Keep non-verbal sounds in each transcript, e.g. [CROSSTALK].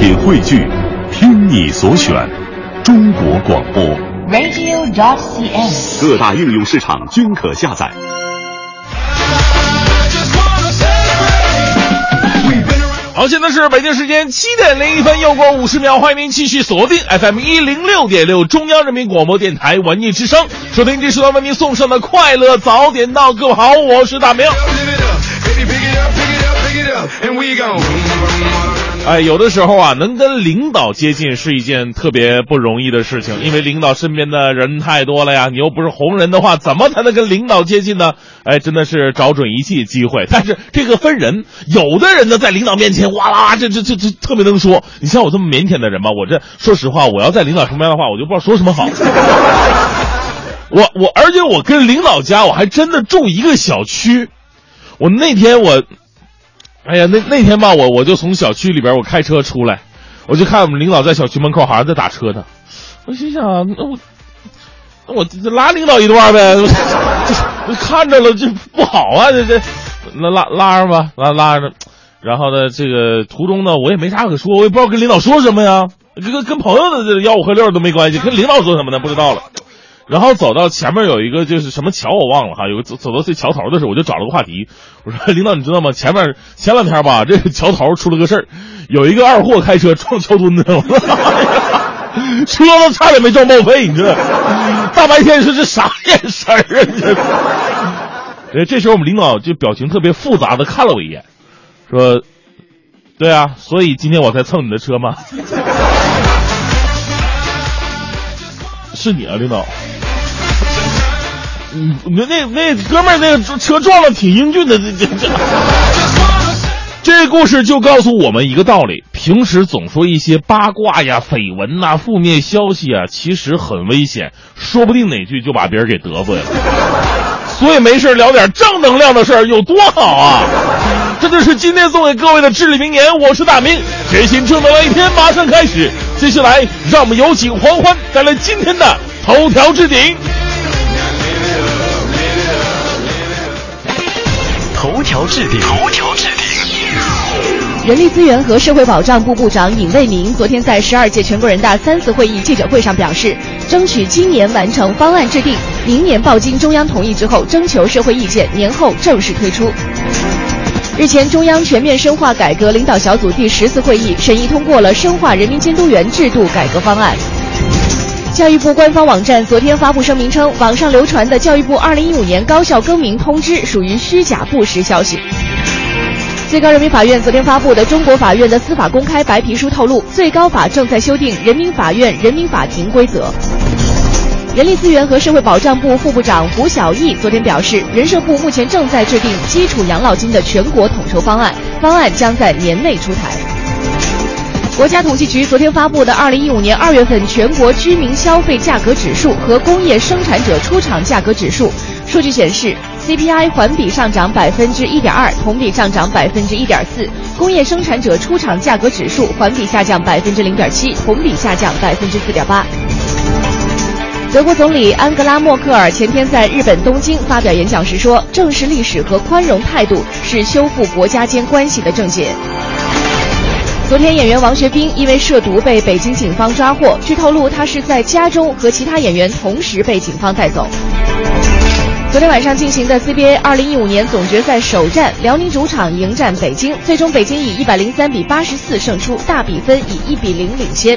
品汇聚，听你所选，中国广播。radio.dot.cn，。各大应用市场均可下载。好，现在是北京时间七点零一分，又过五十秒，欢迎您继续锁定 FM 一零六点六中央人民广播电台文艺之声，收听这时段为您送上的快乐早点到。各位好，我是大明。哎，有的时候啊，能跟领导接近是一件特别不容易的事情，因为领导身边的人太多了呀。你又不是红人的话，怎么才能跟领导接近呢？哎，真的是找准一切机会。但是这个分人，有的人呢在领导面前哇啦，这这这这特别能说。你像我这么腼腆的人吧，我这说实话，我要在领导身边的话，我就不知道说什么好。我我，而且我跟领导家我还真的住一个小区。我那天我。哎呀，那那天吧，我我就从小区里边我开车出来，我就看我们领导在小区门口好像在打车呢。我心想，那我那我拉领导一段呗，我看着了这不好啊，这这那拉拉着吧，拉拉着。然后呢，这个途中呢，我也没啥可说，我也不知道跟领导说什么呀，跟跟朋友的这吆五喝六都没关系，跟领导说什么呢？不知道了。然后走到前面有一个就是什么桥我忘了哈，有个走走到这桥头的时候，我就找了个话题，我说领导你知道吗？前面前两天吧，这个桥头出了个事儿，有一个二货开车撞桥墩子了，[LAUGHS] 车都差点没撞报废，你这大白天说这啥眼神啊？这，[LAUGHS] 哎，这时候我们领导就表情特别复杂的看了我一眼，说，对啊，所以今天我才蹭你的车吗？是你啊，领导。嗯，那那那哥们儿那个车撞的挺英俊的，这这这。这故事就告诉我们一个道理：平时总说一些八卦呀、绯闻呐、负面消息啊，其实很危险，说不定哪句就把别人给得罪了。所以没事聊点正能量的事儿有多好啊！这就是今天送给各位的至理名言。我是大明，全新正能量一天马上开始。接下来，让我们有请黄欢带来今天的头条置顶。头条置顶，头条置顶。人力资源和社会保障部部长尹卫民昨天在十二届全国人大三次会议记者会上表示，争取今年完成方案制定，明年报经中央同意之后，征求社会意见，年后正式推出。日前，中央全面深化改革领导小组第十次会议审议通过了深化人民监督员制度改革方案。教育部官方网站昨天发布声明称，网上流传的教育部二零一五年高校更名通知属于虚假不实消息。最高人民法院昨天发布的中国法院的司法公开白皮书透露，最高法正在修订《人民法院人民法庭规则》。人力资源和社会保障部副部长胡晓毅昨天表示，人社部目前正在制定基础养老金的全国统筹方案，方案将在年内出台。国家统计局昨天发布的二零一五年二月份全国居民消费价格指数和工业生产者出厂价格指数数据显示，CPI 环比上涨百分之一点二，同比上涨百分之一点四；工业生产者出厂价格指数环比下降百分之零点七，同比下降百分之四点八。德国总理安格拉·默克尔前天在日本东京发表演讲时说：“正视历史和宽容态度是修复国家间关系的症结。”昨天，演员王学兵因为涉毒被北京警方抓获。据透露，他是在家中和其他演员同时被警方带走。昨天晚上进行的 CBA 2015年总决赛首战，辽宁主场迎战北京，最终北京以103比84胜出，大比分以1比0领先。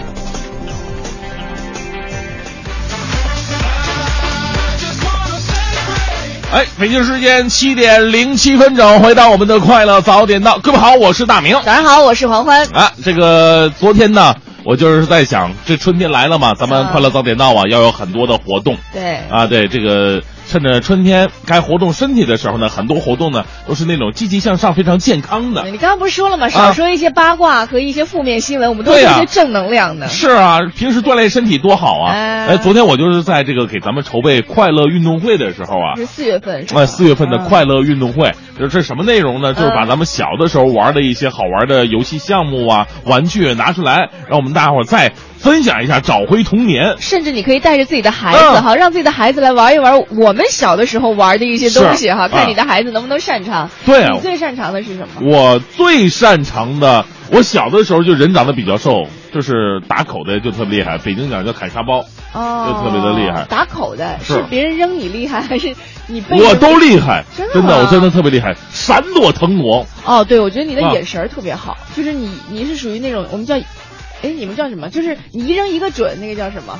哎，北京时间七点零七分整，回到我们的快乐早点到。各位好，我是大明。早上好，我是黄欢。啊，这个昨天呢，我就是在想，这春天来了嘛，咱们快乐早点到啊，要有很多的活动。对。啊，对这个。趁着春天该活动身体的时候呢，很多活动呢都是那种积极向上、非常健康的。你刚刚不是说了吗？少说一些八卦和一些负面新闻，我们都是一些正能量的。是啊，平时锻炼身体多好啊！哎，昨天我就是在这个给咱们筹备快乐运动会的时候啊，是四月份。哎，四月份的快乐运动会，这是什么内容呢？就是把咱们小的时候玩的一些好玩的游戏项目啊、玩具拿出来，让我们大伙儿再。分享一下，找回童年。甚至你可以带着自己的孩子哈，让自己的孩子来玩一玩我们小的时候玩的一些东西哈，看你的孩子能不能擅长。对啊，你最擅长的是什么？我最擅长的我小的时候就人长得比较瘦，就是打口袋就特别厉害，北京讲叫砍沙包，哦，就特别的厉害打口袋是是别人扔你厉害，还是你被我都厉害，[LAUGHS] 真的真的，我真的特别厉害，闪躲腾挪。哦，对，我觉得你的啊眼神儿特别好，就是你你是属于那种我们叫，哎，你们叫什么？就是你一扔一个准，那个叫什么？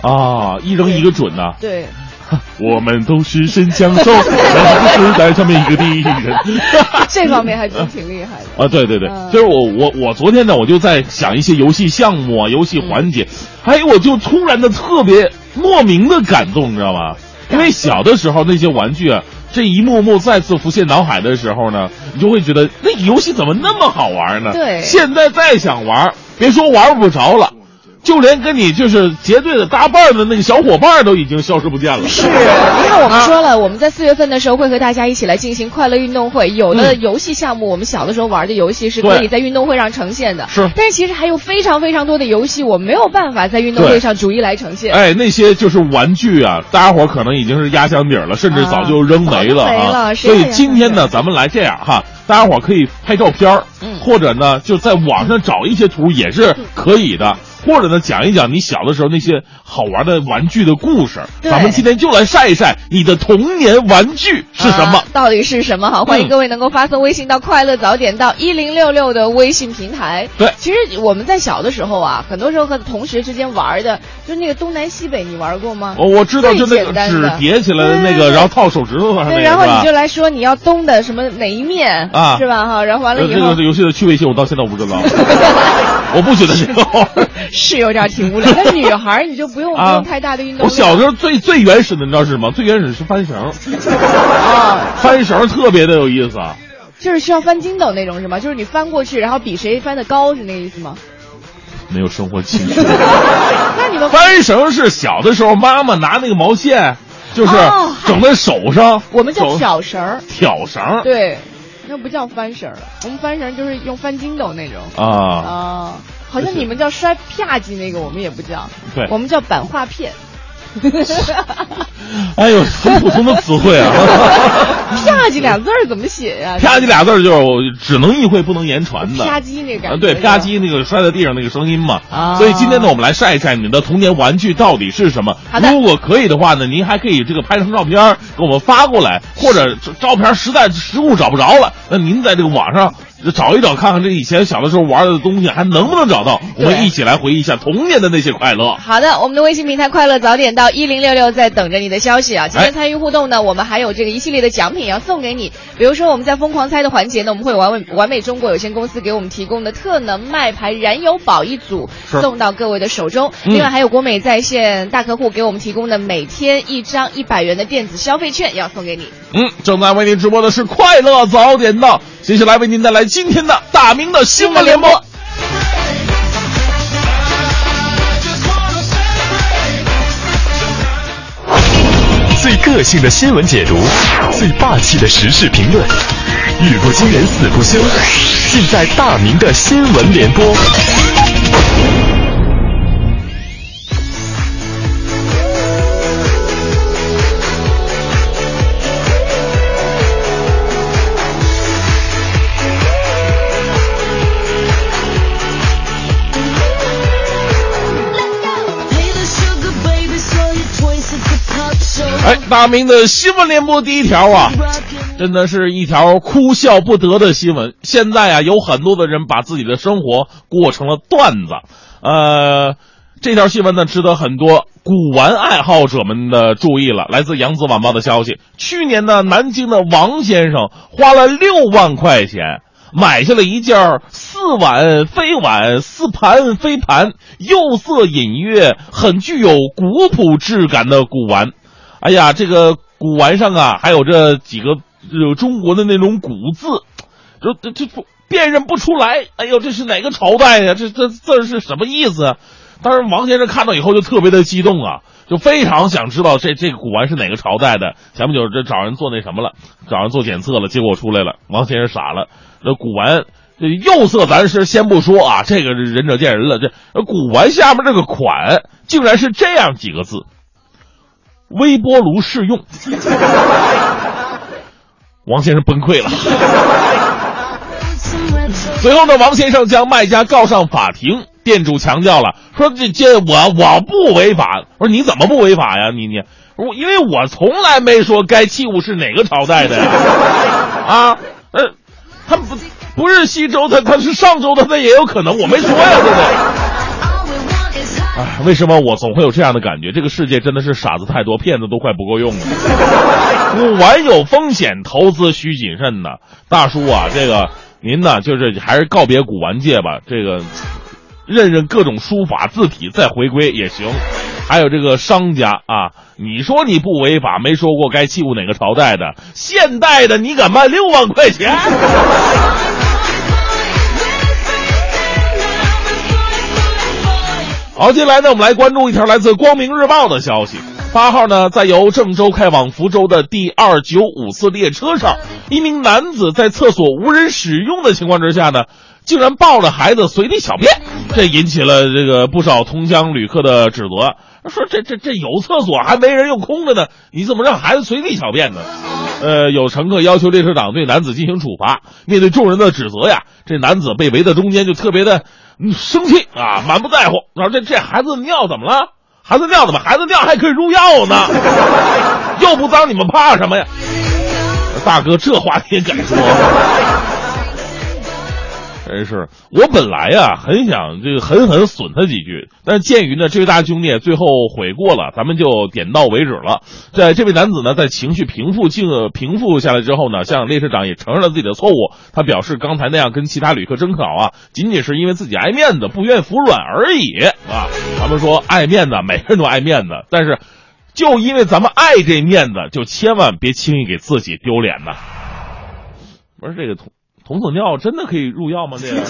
啊，一扔一个准呐、对，[LAUGHS] 我们都是神枪手，我们是在上面一个第一人。[LAUGHS] 这方面还真挺厉害的。啊，对对对，嗯就是我我我昨天呢，我就在想一些游戏项目啊、游戏环节，还有我就突然的特别莫名的感动，你知道吗？因为小的时候那些玩具啊，这一幕幕再次浮现脑海的时候呢，你就会觉得那游戏怎么那么好玩呢？对现在再想玩，别说玩不着了。就连跟你就是结对的搭伴的那个小伙伴都已经消失不见了。是，因为我们说了，我们在四月份的时候会和大家一起来进行快乐运动会。有的嗯游戏项目，我们小的时候玩的游戏是可以在运动会上呈现的。是但是其实还有非常非常多的游戏，我没有办法在运动会上逐一来呈现。哎，那些就是玩具啊，大家伙儿可能已经是压箱底儿了，甚至早就扔没了没啊。了所以今天呢，咱们来这样哈，大家伙可以拍照片儿，嗯。或者呢就在网上找一些图也是可以的，或者呢讲一讲你小的时候那些好玩的玩具的故事。对咱们今天就来晒一晒你的童年玩具是什么啊。到底是什么？好，欢迎嗯各位能够发送微信到“快乐早点到一零六六”的微信平台。对其实我们在小的时候啊，很多时候和同学之间玩的，就是那个东南西北，你玩过吗？哦，我知道，就那个纸叠起来的那个，然后套手指头上那对，然后你就来说你要东的什么哪一面啊是吧？哈，然后完了以后这个游戏的趣味性我到现在我不知道，[LAUGHS] 我不觉得这个。是有点挺无聊。那女孩你就不用不啊用太大的运动我。小时候最最原始的你知道是什么？最原始是翻绳，啊，翻绳特别的有意思啊。就是需要翻筋斗那种是吗？就是你翻过去，然后比谁翻的高是那个意思吗？没有生活情趣。[LAUGHS] 那你们翻绳是小的时候妈妈拿那个毛线，就是哦整在手上，我们叫挑绳，挑绳。对，那不叫翻绳我们翻绳就是用翻筋斗那种。啊，啊，好像你们叫摔啪叽那个，我们也不叫，对我们叫板画片。[LAUGHS] 哎呦，很普通的词汇啊。[LAUGHS] 啪叽俩字儿怎么写呀？啪叽俩字儿就是我只能意会不能言传的。啪叽那个感啊，觉。对，啪叽那个摔在地上那个声音嘛。啊所以今天呢，我们来晒一晒你的童年玩具到底是什么。如果可以的话呢，您还可以这个拍成照片儿给我们发过来，或者照片实在实物找不着了，那您在这个网上找一找，看看这以前小的时候玩的东西还能不能找到。我们一起来回忆一下童年的那些快乐。好的，我们的微信平台“快乐早点到一零六六”在等着你的消息啊！今天哎参与互动呢，我们还有这个一系列的奖品要送给你。比如说我们在疯狂猜的环节呢，我们会有完美完美中国有限公司给我们提供的特能麦牌燃油宝一组送到各位的手中。嗯另外还有国美在线大客户给我们提供的每天一张一百元的电子消费券要送给你。嗯，正在为您直播的是快乐早点到，接下来为您带来今天的大明的新闻联播。最个性的新闻解读，最霸气的时事评论，语不惊人死不休，尽在大明的新闻联播。大明的新闻联播第一条啊，真的是一条哭笑不得的新闻。现在啊，有很多的人把自己的生活过成了段子。呃，这条新闻呢，值得很多古玩爱好者们的注意了。来自《扬子晚报》的消息，去年呢，南京的王先生花了六万块钱。买下了一件四碗非碗、四盘非盘、釉色隐约、很具有古朴质感的古玩。哎呀，这个古玩上啊，还有这几个有中国的那种古字，这这这辨认不出来。哎呦，这是哪个朝代呀、这这字是什么意思啊？当时王先生看到以后就特别的激动啊，就非常想知道这这个古玩是哪个朝代的。前不久这找人做那什么了，找人做检测了，结果出来了，王先生傻了。这古玩这釉色咱是先不说啊，这个仁者见仁了。这古玩下面这个款竟然是这样几个字：微波炉试用。[LAUGHS] 王先生崩溃了。随后呢，王先生将卖家告上法庭，店主强调了，说这这我我不违法。我说你怎么不违法呀？你你我因为我从来没说该器物是哪个朝代的呀，[LAUGHS] 啊，呃，他不不是西周，的他是上周的，那也有可能，我没说呀，对不对？哎，为什么我总会有这样的感觉？这个世界真的是傻子太多，骗子都快不够用了。[LAUGHS] 古玩有风险，投资需谨慎呐。大叔啊，这个您呢，就是还是告别古玩界吧。这个认认各种书法字体，再回归也行。还有这个商家啊，你说你不违法，没说过该欺负哪个朝代的，现代的你敢卖六万块钱？好，接下来呢，我们来关注一条来自《光明日报》的消息。八号呢，在由郑州开往福州的第二九五次列车上，一名男子在厕所无人使用的情况之下呢，竟然抱着孩子随地小便，这引起了这个不少同乡旅客的指责，说这这这有厕所还没人用空着呢，你怎么让孩子随地小便呢？呃，有乘客要求列车长对男子进行处罚。面对众人的指责呀，这男子被围在中间，就特别的你生气啊，满不在乎。说这这孩子尿怎么了？孩子尿怎么？孩子尿还可以入药呢，又不脏，你们怕什么呀？大哥，这话你也敢说？真是，我本来啊很想这个狠狠损他几句，但是鉴于呢这位大兄弟最后悔过了，咱们就点到为止了。在这位男子呢在情绪平复静平复下来之后呢，向列车长也承认了自己的错误。他表示刚才那样跟其他旅客争吵啊，仅仅是因为自己爱面子，不愿服软而已啊。咱们说爱面子，每个人都爱面子，但是就因为咱们爱这面子，就千万别轻易给自己丢脸呐。不是这个同。童子尿真的可以入药吗？这个。[LAUGHS]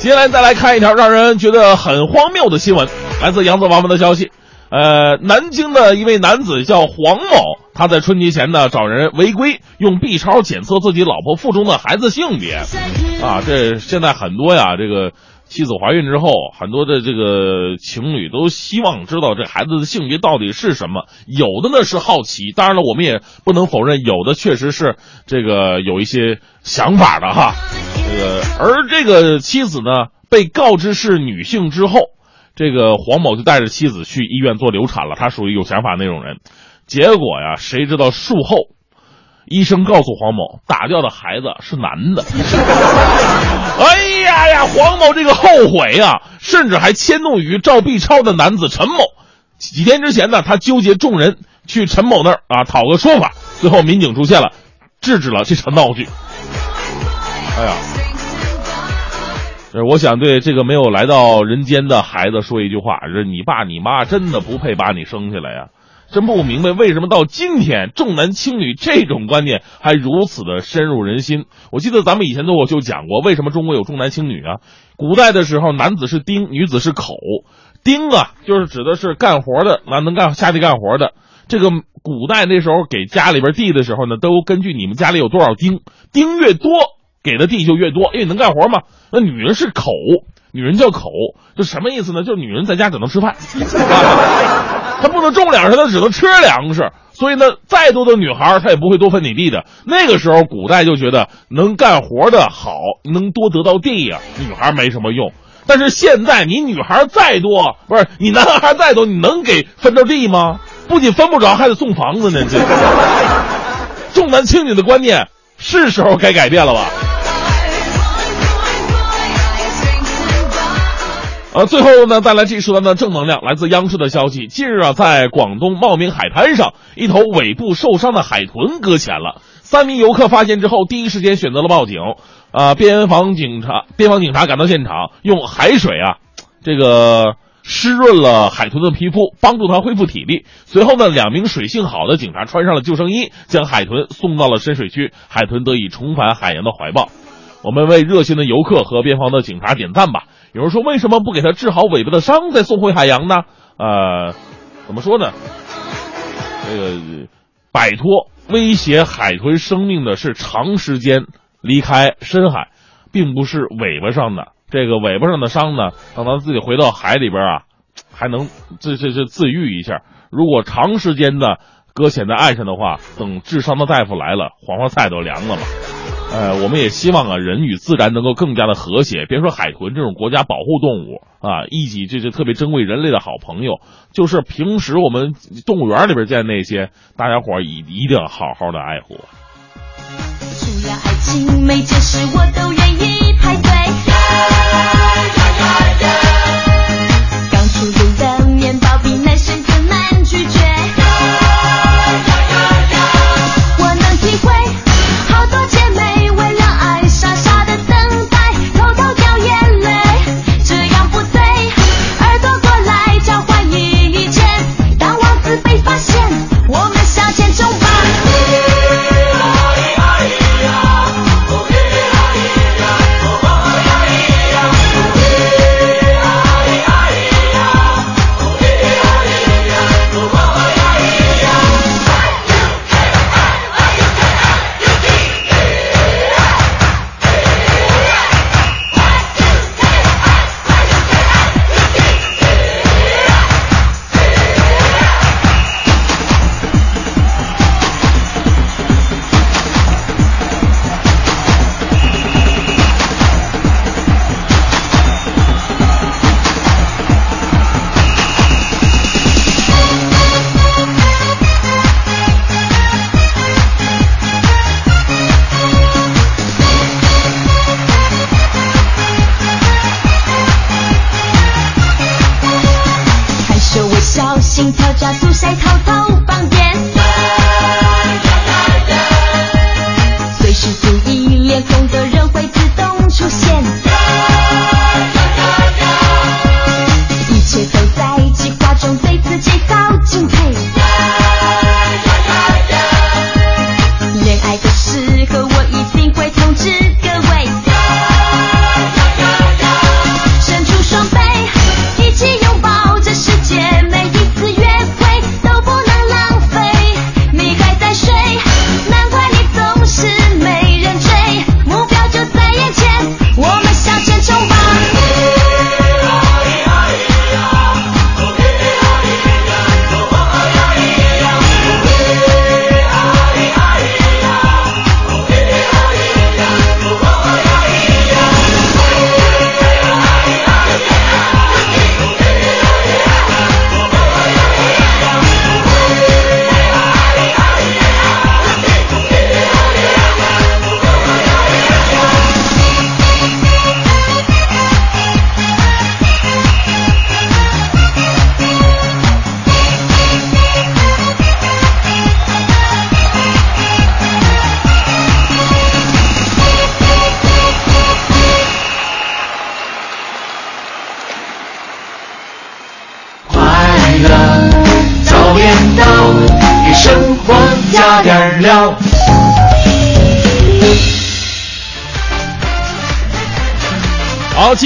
接下来再来看一条让人觉得很荒谬的新闻，来自扬子网们的消息。呃，南京的一位男子叫黄某，他在春节前呢找人违规用 B 超检测自己老婆腹中的孩子性别，啊，这现在很多呀，这个。妻子怀孕之后，很多的这个情侣都希望知道这孩子的性别到底是什么。有的呢是好奇，当然了，我们也不能否认，有的确实是这个有一些想法的哈。这个而这个妻子呢被告知是女性之后，这个黄某就带着妻子去医院做流产了。他属于有想法那种人，结果呀，谁知道术后。医生告诉黄某，打掉的孩子是男的。[LAUGHS] 哎呀呀，黄某这个后悔呀，甚至还迁怒于照 B 超的男子陈某。几天之前呢，他纠结众人去陈某那儿啊讨个说法，最后民警出现了，制止了这场闹剧。哎呀，我想对这个没有来到人间的孩子说一句话：，是你爸你妈真的不配把你生下来呀。真不明白为什么到今天重男轻女这种观念还如此的深入人心。我记得咱们以前都就讲过，为什么中国有重男轻女啊？古代的时候，男子是丁，女子是口。丁啊，就是指的是干活的，那能干下地干活的。这个古代那时候给家里边地的时候呢，都根据你们家里有多少丁，丁越多，给的地就越多，因为能干活嘛。那女人是口，女人叫口，这什么意思呢？就是女人在家只能吃饭。[LAUGHS] 她不能种粮食，她只能吃粮食。所以呢，再多的女孩，她也不会多分你地的。那个时候，古代就觉得能干活的好，能多得到地呀，女孩没什么用。但是现在，你女孩再多，不是你男孩再多，你能给分到地吗？不仅分不着，还得送房子呢。这 [LAUGHS] 重男轻女的观念，是时候该改变了吧？呃，最后呢，带来这一时段的正能量，来自央视的消息。近日啊，在广东茂名海滩上，一头尾部受伤的海豚搁浅了。三名游客发现之后，第一时间选择了报警。啊，边防警察，边防警察赶到现场，用海水啊，这个湿润了海豚的皮肤，帮助它恢复体力。随后呢，两名水性好的警察穿上了救生衣，将海豚送到了深水区，海豚得以重返海洋的怀抱。我们为热心的游客和边防的警察点赞吧。有人说，为什么不给他治好尾巴的伤再送回海洋呢？呃，怎么说呢？这个摆脱威胁海豚生命的是长时间离开深海，并不是尾巴上的这个尾巴上的伤呢。等他自己回到海里边啊，还能这这这自愈一下。如果长时间的搁浅在岸上的话，等治伤的大夫来了，黄花菜都凉了嘛。呃，我们也希望啊，人与自然能够更加的和谐。别说海豚这种国家保护动物啊，一级这是特别珍贵人类的好朋友，就是平时我们动物园里边见那些，大家伙儿一一定要好好的爱护。除了爱情，每件事我都愿意排队。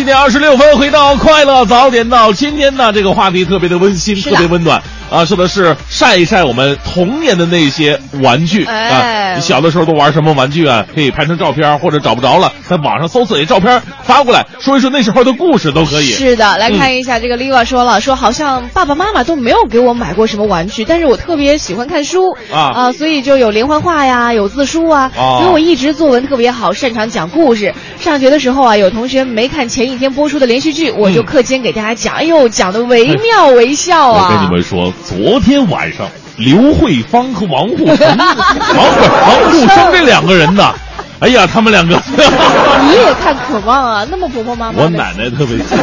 七点二十六分，回到快乐早点到。今天呢，这个话题特别的温馨，特别温暖啊，说的是晒一晒我们童年的那些玩具、哎啊。你小的时候都玩什么玩具啊？可以拍成照片，或者找不着了，在网上搜索一照片发过来，说一说那时候的故事都可以。是的，来看一下这个 Liva 说了，说好像爸爸妈妈都没有给我买过什么玩具，但是我特别喜欢看书啊所以就有连环画呀，有字书啊，哦因为我一直作文特别好，擅长讲故事。上学的时候啊，有同学没看前一天播出的连续剧，我就课间给大家讲，哎呦，讲的惟妙惟肖啊我啊。跟你们说，昨天晚上刘慧芳和王沪生，[LAUGHS] 王沪王沪生这两个人呐，哎呀，他们两个，[LAUGHS] 你也看渴望啊，那么婆婆妈妈。我奶奶特别喜欢。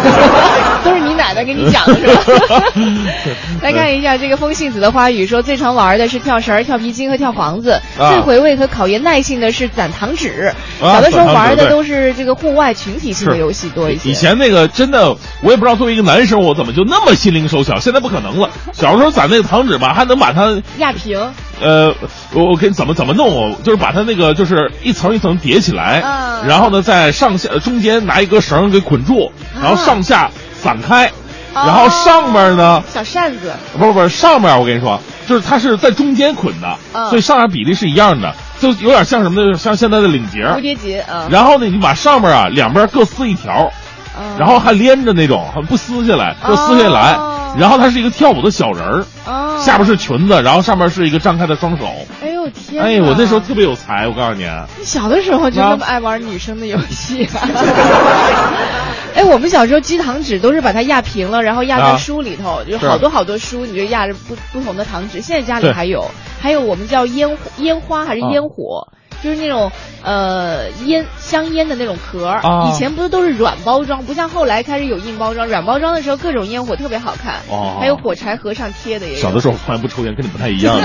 都是你奶奶跟你讲的是吧？[LAUGHS] 来看一下这个风信子的花语说，最常玩的是跳绳、跳皮筋和跳房子，啊最回味和考验耐性的是攒糖纸。啊小的时候玩的都是这个户外群体性的游戏多一些。以前那个真的，我也不知道作为一个男生，我怎么就那么心灵手巧，现在不可能了。小时候攒那个糖纸吧，还能把它，压平，呃，我我给你怎么怎么弄，我就是把它那个就是一层一层叠起来，嗯然后呢在上下中间拿一根绳给捆住，然后上下散开，然后上面呢，小扇子，不是不是上面我跟你说，就是它是在中间捆的，嗯。所以上下比例是一样的，就有点像什么呢？像现在的领结。蝴蝶结啊，然后呢，你把上面啊两边各撕一条，嗯然后还连着那种，不撕下来，就撕下来。哦。然后它是一个跳舞的小人儿，哦下边是裙子，然后上面是一个张开的双手。哎呦天哪！哎，我那时候特别有才，我告诉你。你小的时候就那么爱玩女生的游戏、啊？[LAUGHS] 哎，我们小时候积糖纸都是把它压平了，然后压在啊书里头，就好多好多书，你就压着不不同的糖纸。现在家里还有，还有我们叫烟烟花还是烟火？就是那种呃烟香烟的那种壳儿，啊以前不是都是软包装，不像后来开始有硬包装。软包装的时候，各种烟火特别好看，哦还有火柴盒上贴的也有。小的时候从来不抽烟，跟你不太一样。[LAUGHS]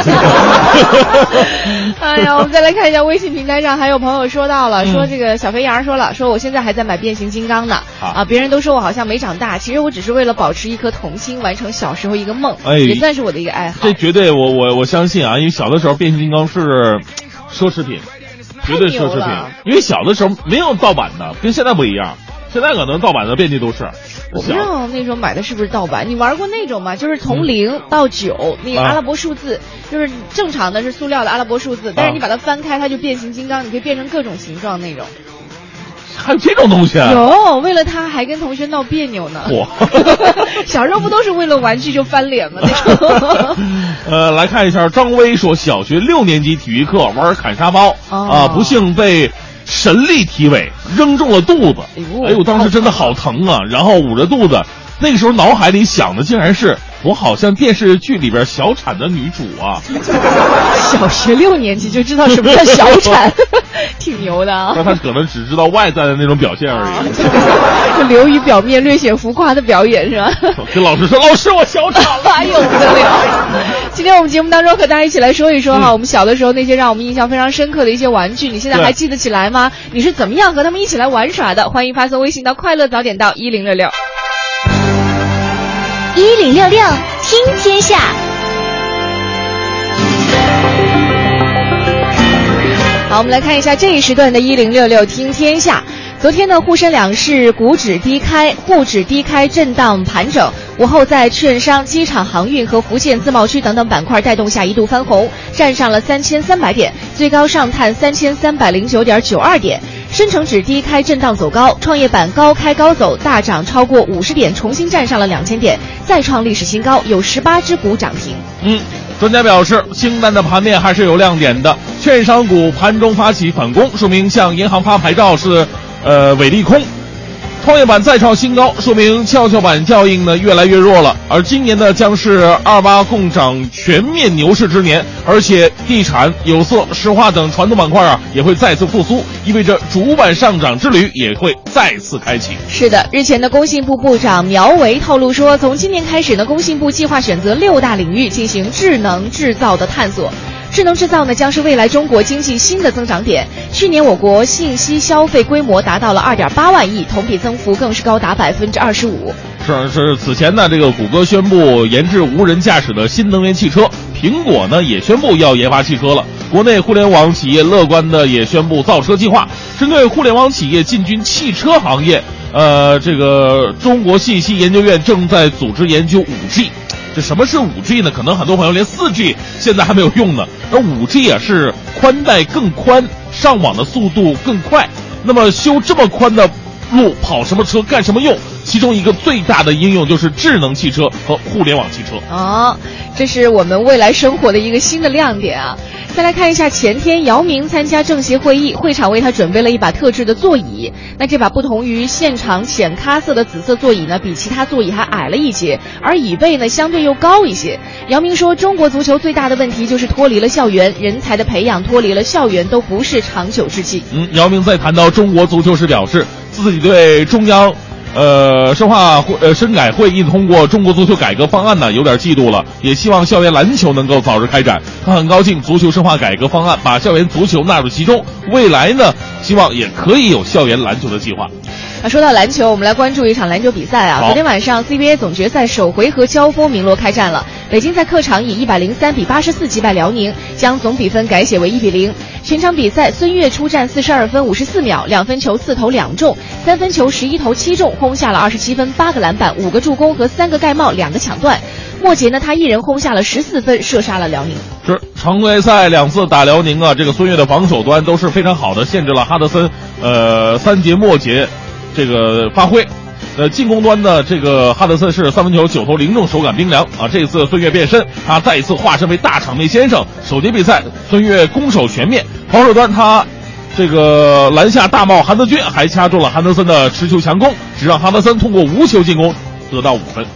哎呀，我们再来看一下微信平台上，还有朋友说到了，嗯说这个小肥羊说了，说我现在还在买变形金刚呢，啊啊，别人都说我好像没长大，其实我只是为了保持一颗童心，完成小时候一个梦，哎也算是我的一个爱好。这绝对，我我我相信啊，因为小的时候变形金刚是奢侈品，绝对奢侈品。因为小的时候没有盗版的，跟现在不一样。现在可能盗版的遍地都是。我不知道那时候买的是不是盗版，你玩过那种吗？就是从零到九，那个啊阿拉伯数字，就是正常的是塑料的阿拉伯数字，但啊是你把它翻开，它就变形金刚，你可以变成各种形状那种。还有这种东西啊？有，为了他还跟同学闹别扭呢。嚯 [LAUGHS] 小时候不都是为了玩具就翻脸吗？那种。呃，来看一下，张威说，小学六年级体育课玩砍沙包、哦啊，不幸被神力体委扔中了肚子。哎呦，当时真的好疼啊！然后捂着肚子，那个时候脑海里想的竟然是我好像电视剧里边小产的女主啊。小学六年级就知道什么叫小产，[LAUGHS] 挺牛的啊！那他可能只知道外在的那种表现而已。就流于表面、略显浮夸的表演是吧？跟老师说：“老师，我小产了。哎呦不得了！今天我们节目当中和大家一起来说一说哈，我们小的时候那些让我们印象非常深刻的一些玩具，你现在还记得起来吗？你是怎么样和他们一起来玩耍的？欢迎发送微信到快乐早点到一零六六。一零六六听天下，好，我们来看一下这一时段的“一零六六听天下”。昨天呢，沪深两市股指低开，沪指低开震荡盘整。午后在券商、机场航运和福建自贸区等等板块带动下，一度翻红，站上了三千三百点，最高上探三千三百零九点九二点。深成指低开震荡走高，创业板高开高走，大涨超过五十点，重新站上了两千点，再创历史新高，有十八只股涨停。嗯，专家表示，清淡的盘面还是有亮点的。券商股盘中发起反攻，说明向银行发牌照是呃伪利空。创业板再创新高，说明跷跷板效应呢越来越弱了。而今年呢将是二八共涨全面牛市之年，而且地产、有色、石化等传统板块啊也会再次复苏，意味着主板上涨之旅也会再次开启。是的，日前的工信部部长苗圩透露说，从今年开始呢，工信部计划选择六大领域进行智能制造的探索。智能制造呢，将是未来中国经济新的增长点。去年我国信息消费规模达到了二点八万亿，同比增幅更是高达百分之二十五。是是，此前呢，这个谷歌宣布研制无人驾驶的新能源汽车，苹果呢也宣布要研发汽车了。国内互联网企业乐观的也宣布造车计划，针对互联网企业进军汽车行业，呃，这个中国信息研究院正在组织研究五 G。这什么是五 G 呢？可能很多朋友连四 G 现在还没有用呢。那五 G 啊是宽带更宽，上网的速度更快。那么修这么宽的路，跑什么车干什么用？其中一个最大的应用就是智能汽车和互联网汽车。哦，这是我们未来生活的一个新的亮点啊！再来看一下，前天姚明参加政协会议，会场为他准备了一把特制的座椅。那这把不同于现场浅咖色的紫色座椅呢，比其他座椅还矮了一截，而椅背呢相对又高一些。姚明说，中国足球最大的问题就是脱离了校园，人才的培养脱离了校园都不是长久之计。嗯，姚明在谈到中国足球时表示，自己对中央。呃，深化会呃深改会议通过中国足球改革方案呢，有点嫉妒了，也希望校园篮球能够早日开展。他很高兴足球深化改革方案把校园足球纳入其中，未来呢，希望也可以有校园篮球的计划。啊，说到篮球，我们来关注一场篮球比赛啊。昨天晚上 CBA 总决赛首回合交锋鸣锣开战了。北京在客场以一百零三比八十四击败辽宁，将总比分改写为一比零。全场比赛，孙悦出战四十二分五十四秒，两分球四投两中，三分球十一投七中，轰下了二十七分、八个篮板、五个助攻和三个盖帽、两个抢断。末节呢，他一人轰下了十四分，射杀了辽宁。是常规赛两次打辽宁啊，这个孙悦的防守端都是非常好的，限制了哈德森呃三节末节这个发挥。呃，进攻端的这个哈德森是三分球九投零中，手感冰凉啊。这一次孙悦变身，他再一次化身为大场面先生。首节比赛，孙悦攻守全面，防守端他。这个篮下大帽韩德君还掐住了韩德森的持球强攻，只让哈德森通过无球进攻得到五分。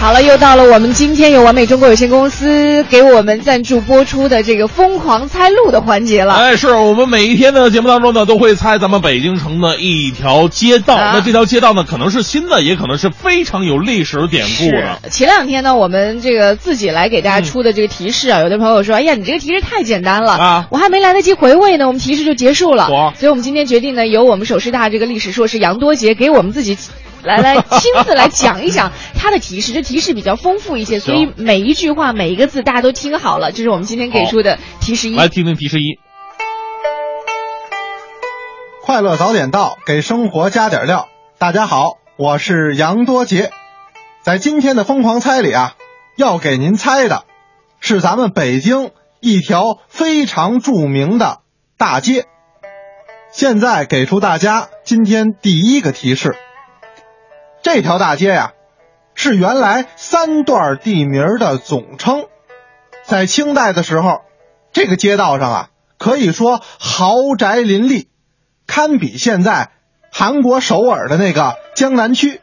好了，又到了我们今天由完美中国有限公司给我们赞助播出的这个疯狂猜路的环节了。哎，是我们每一天的节目当中呢，都会猜咱们北京城的一条街道。啊那这条街道呢，可能是新的，也可能是非常有历史典故的。前两天呢，我们这个自己来给大家出的这个提示啊，有的朋友说，哎呀，你这个提示太简单了啊我还没来得及回味呢，我们提示就结束了。所以我们今天决定呢，由我们首师大这个历史硕士杨多杰给我们自己。来来，亲自来讲一讲他的提示，这提示比较丰富一些，所以每一句话每一个字大家都听好了。这是我们今天给出的提示一。来听听提示一，快乐早点到，给生活加点料。大家好，我是杨多杰，在今天的疯狂猜里啊，要给您猜的是咱们北京一条非常著名的大街。现在给出大家今天第一个提示，这条大街呀、是原来三段地名的总称，在清代的时候，这个街道上啊，可以说豪宅林立。堪比现在韩国首尔的那个江南区。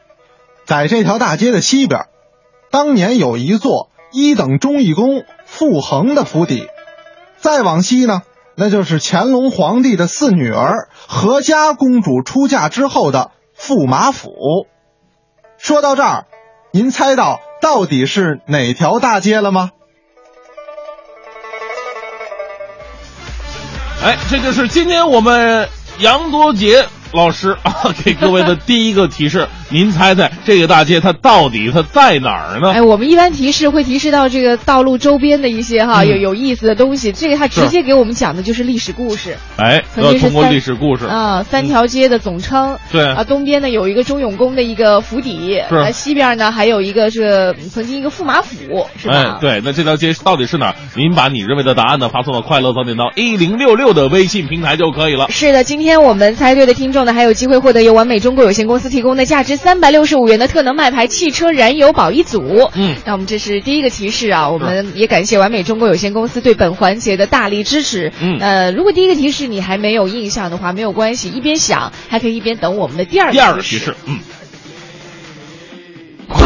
在这条大街的西边，当年有一座一等忠义公傅恒的府邸。再往西呢，那就是乾隆皇帝的四女儿和嘉公主出嫁之后的驸马府。说到这儿，您猜到到底是哪条大街了吗？哎，这就是今天我们杨多杰老师 [LAUGHS] 啊给各位的第一个提示。[LAUGHS] 您猜猜这个大街它到底它在哪儿呢？哎，我们一般提示会提示到这个道路周边的一些哈、嗯有有意思的东西，这个它直接给我们讲的就是历史故事哎，通过三历史故事。啊，三条街的总称。对啊，东边呢有一个忠永宫的一个府邸，西边呢还有一个是曾经一个驸马府，是吧？哎，对，那这条街到底是哪儿？您把你认为的答案呢发送到快乐早点到一零六六的微信平台就可以了。是的，今天我们猜对的听众呢，还有机会获得由完美中国有限公司提供的价值三百六十五元的特能麦牌汽车燃油宝一组。嗯那我们这是第一个提示啊，我们也感谢完美中国有限公司对本环节的大力支持。嗯呃，如果第一个提示你还没有印象的话，没有关系，一边想还可以一边等我们的第二个第二个提示，嗯，快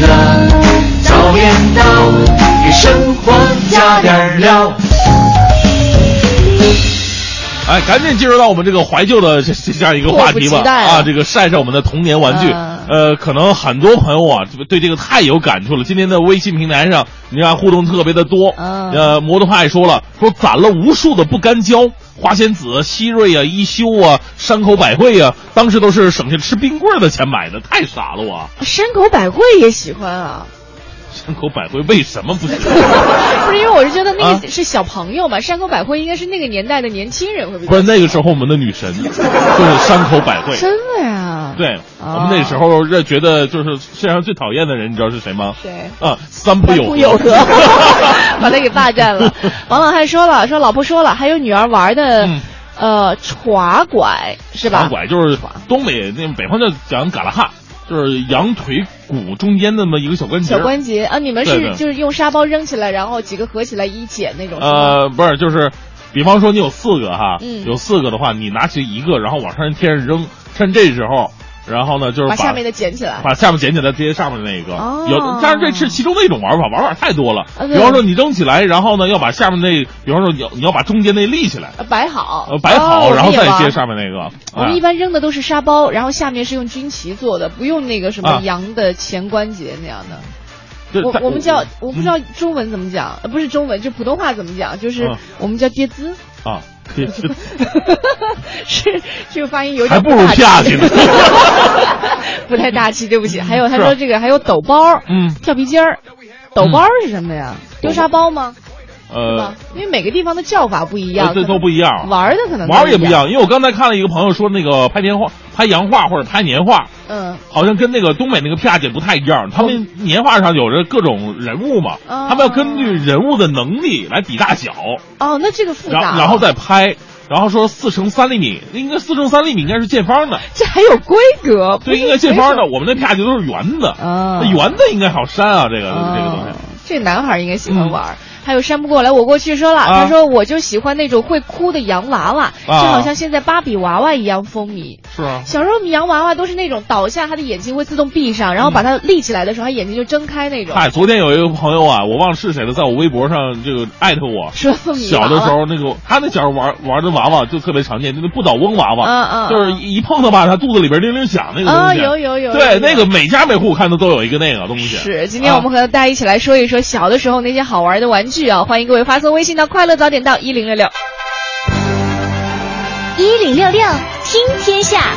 乐早点到，给生活加点料。哎，赶紧进入到我们这个怀旧的这这这样一个话题吧啊！这个晒晒我们的童年玩具，嗯呃，可能很多朋友啊，这对这个太有感触了。今天的微信平台上，你看互动特别的多。嗯呃，摩托派说了，说攒了无数的不干胶，花仙子、希瑞啊、一休啊、山口百惠啊，当时都是省下吃冰棍的钱买的，太傻了我。山口百惠也喜欢啊，山口百惠为什么不行？[LAUGHS] 不是因为我是觉得那啊个是小朋友嘛，山口百惠应该是那个年代的年轻人会比较不是那个时候我们的女神就是山口百惠。真的呀？对，哦我们那时候认觉得就是世界上最讨厌的人，你知道是谁吗？谁？啊，三浦友不有和，[LAUGHS] 把他给霸占了。王老汉说了，说老婆说了，还有女儿玩的，嗯呃，耍拐是吧？耍拐就是东北那北方叫讲嘎啦哈，就是羊腿骨中间那么一个小关节。小关节啊，你们是就是用沙包扔起来，然后几个合起来一剪那种。呃，不是，就是，比方说你有四个哈，嗯有四个的话，你拿起一个，然后往上天上扔，趁这时候，然后呢就是把下面的捡起来。把下面捡起来接上面那一个，哦。有，但是这是其中的一种玩法，玩法太多了。啊比方说你扔起来，然后呢要把下面那，比方说你要你要把中间那立起来，呃摆好，呃摆好，哦然后再接。上面那个。我们哎一般扔的都是沙包，然后下面是用军旗做的，不用那个什么啊。羊的前关节那样的。我我们叫我不知道中文怎么讲，呃不是中文，就普通话怎么讲，就是嗯。我们叫跌资，啊，[LAUGHS] 是这个发音有点还不如下去呢。[LAUGHS] 不太大气，对不起。还有他说这个还有抖包，嗯跳皮筋儿，抖包是什么呀？丢沙包吗？是呃，？因为每个地方的叫法不一样，呃这都不一样玩的可能玩也不一一。样，因为我刚才看了一个朋友说，那个拍年画、拍洋画或者拍年画，嗯，好像跟那个东北那个啪姐不太一样。他们年画上有着各种人物嘛，哦他们要根据人物的能力来比大小，哦，那这个复杂。然后再拍。然后说四乘三厘米，应该四乘三厘米应该是见方的，这还有规格，对，应该见方的。我们那啪就都是圆的，啊那圆的应该好扇啊，这个这个东西。这男孩应该喜欢玩。还有扇不过来，我过去说了，他说我就喜欢那种会哭的洋娃娃，就啊好像现在芭比娃娃一样风靡。是啊，小时候我们洋娃娃都是那种倒下，他的眼睛会自动闭上，然后把它立起来的时候，他眼睛就睁开那种。嗨，昨天有一个朋友啊，我忘了是谁了，在我微博上这个艾特我，[LAUGHS] 说凤梨小的时候那个他那小时候玩玩的娃娃就特别常见，就是不倒翁娃娃，嗯嗯就是一碰它吧，它肚子里边铃铃响那个东啊，西。有有有。对，有那个每家每户看到都有一个那个东西。是，今天我们和大家一起来说一说小的时候那些好玩的玩具啊！欢迎各位发送微信到“快乐早点到一零六六”。一零六六听天下，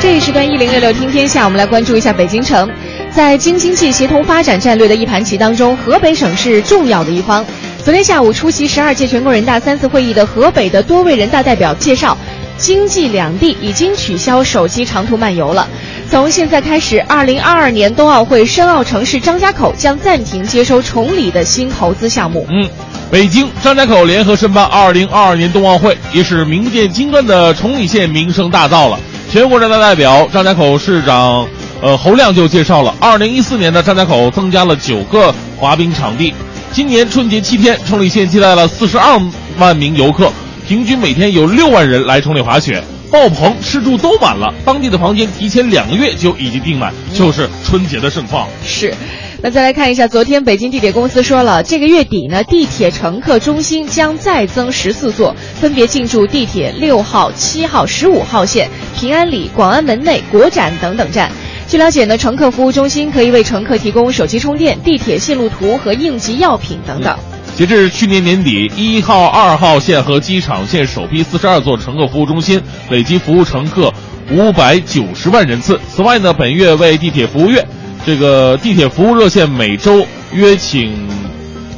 这一时段一零六六听天下，我们来关注一下北京城。在京津冀协同发展战略的一盘棋当中，河北省是重要的一方。昨天下午出席十二届全国人大三次会议的河北的多位人大代表介绍，京冀两地已经取消手机长途漫游了。从现在开始，二零二二年冬奥会申奥城市张家口将暂停接收崇礼的新投资项目。嗯，北京、张家口联合申办2022年冬奥会，也使名电金砖的崇礼县名声大噪了。全国人大代表、张家口市长，呃侯亮就介绍了，2014年的张家口增加了九个滑冰场地。今年春节七天，崇礼县接待了42万名游客，平均每天有六万人来崇礼滑雪。爆棚，吃住都满了，当地的房间提前两个月就已经订满，就是春节的盛况。是，那再来看一下，昨天北京地铁公司说了，这个月底呢，地铁乘客中心将再增十四座，分别进驻地铁六号、七号、十五号线、平安里、广安门内、国展等等站。据了解呢，乘客服务中心可以为乘客提供手机充电、地铁线路图和应急药品等等。截至去年年底，一号、二号线和机场线首批四十二座乘客服务中心累计服务乘客五百九十万人次。此外呢，本月为地铁服务月，这个地铁服务热线每周约请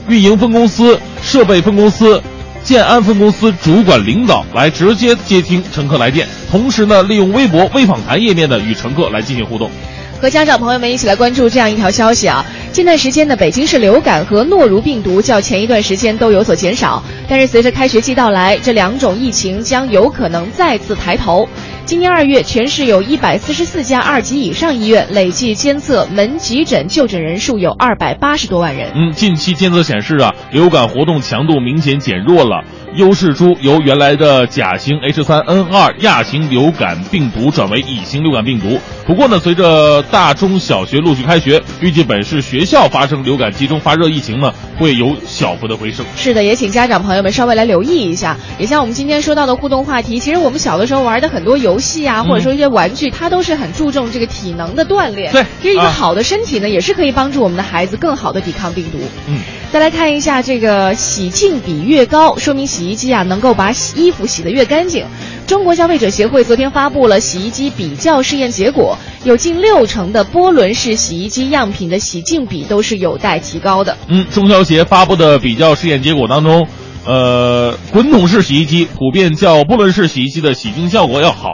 运营分公司、设备分公司、建安分公司主管领导来直接接听乘客来电，同时呢，利用微博微访谈页面呢与乘客来进行互动。和家长朋友们一起来关注这样一条消息啊！近段时间呢，北京市流感和诺如病毒较前一段时间都有所减少，但是随着开学季到来，这两种疫情将有可能再次抬头。今年二月，全市有一百四十四家二级以上医院累计监测门急诊就诊人数有二百八十多万人。嗯，近期监测显示啊，流感活动强度明显减弱了，优势株由原来的甲型 H3N2 亚型流感病毒转为乙型流感病毒。不过呢，随着大中小学陆续开学，预计本市学校发生流感集中发热疫情呢，会有小幅的回升。是的，也请家长朋友们稍微来留意一下。也像我们今天说到的互动话题，其实我们小的时候玩的很多游戏啊，或者说一些玩具，它都是很注重这个体能的锻炼。对其实一个啊好的身体呢，也是可以帮助我们的孩子更好的抵抗病毒。嗯，再来看一下这个洗净比越高，说明洗衣机啊能够把洗衣服洗得越干净。中国消费者协会昨天发布了洗衣机比较试验结果，有近六成的波轮式洗衣机样品的洗净比都是有待提高的。嗯，中消协发布的比较试验结果当中，呃，滚筒式洗衣机普遍较波轮式洗衣机的洗净效果要好。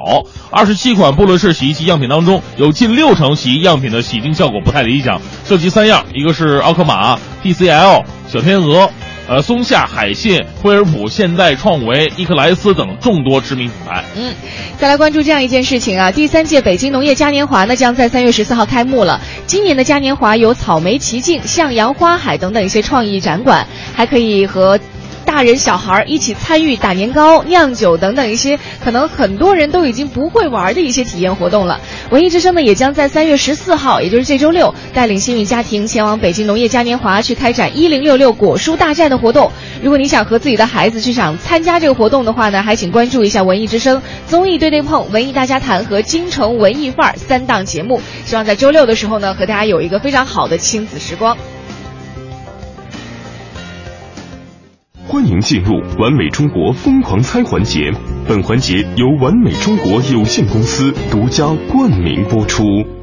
二十七款波轮式洗衣机样品当中，有近六成洗衣样品的洗净效果不太理想，涉及三样，一个是奥克玛、TCL、小天鹅。呃，松下、海信、惠而浦、现代、创维、伊克莱斯等众多知名品牌。嗯，再来关注这样一件事情啊，第三届北京农业嘉年华呢将在三月十四号开幕了。今年的嘉年华有草莓奇境、向阳花海等等一些创意展馆，还可以和。大人小孩一起参与打年糕、酿酒等等一些可能很多人都已经不会玩的一些体验活动了。文艺之声呢也将在三月十四号，也就是这周六，带领幸运家庭前往北京农业嘉年华去开展一零六六果蔬大战的活动。如果你想和自己的孩子去想参加这个活动的话呢，还请关注一下文艺之声综艺对对碰、文艺大家谈和京城文艺范儿三档节目。希望在周六的时候呢，和大家有一个非常好的亲子时光。欢迎进入完美中国疯狂猜环节，本环节由完美中国有限公司独家冠名播出。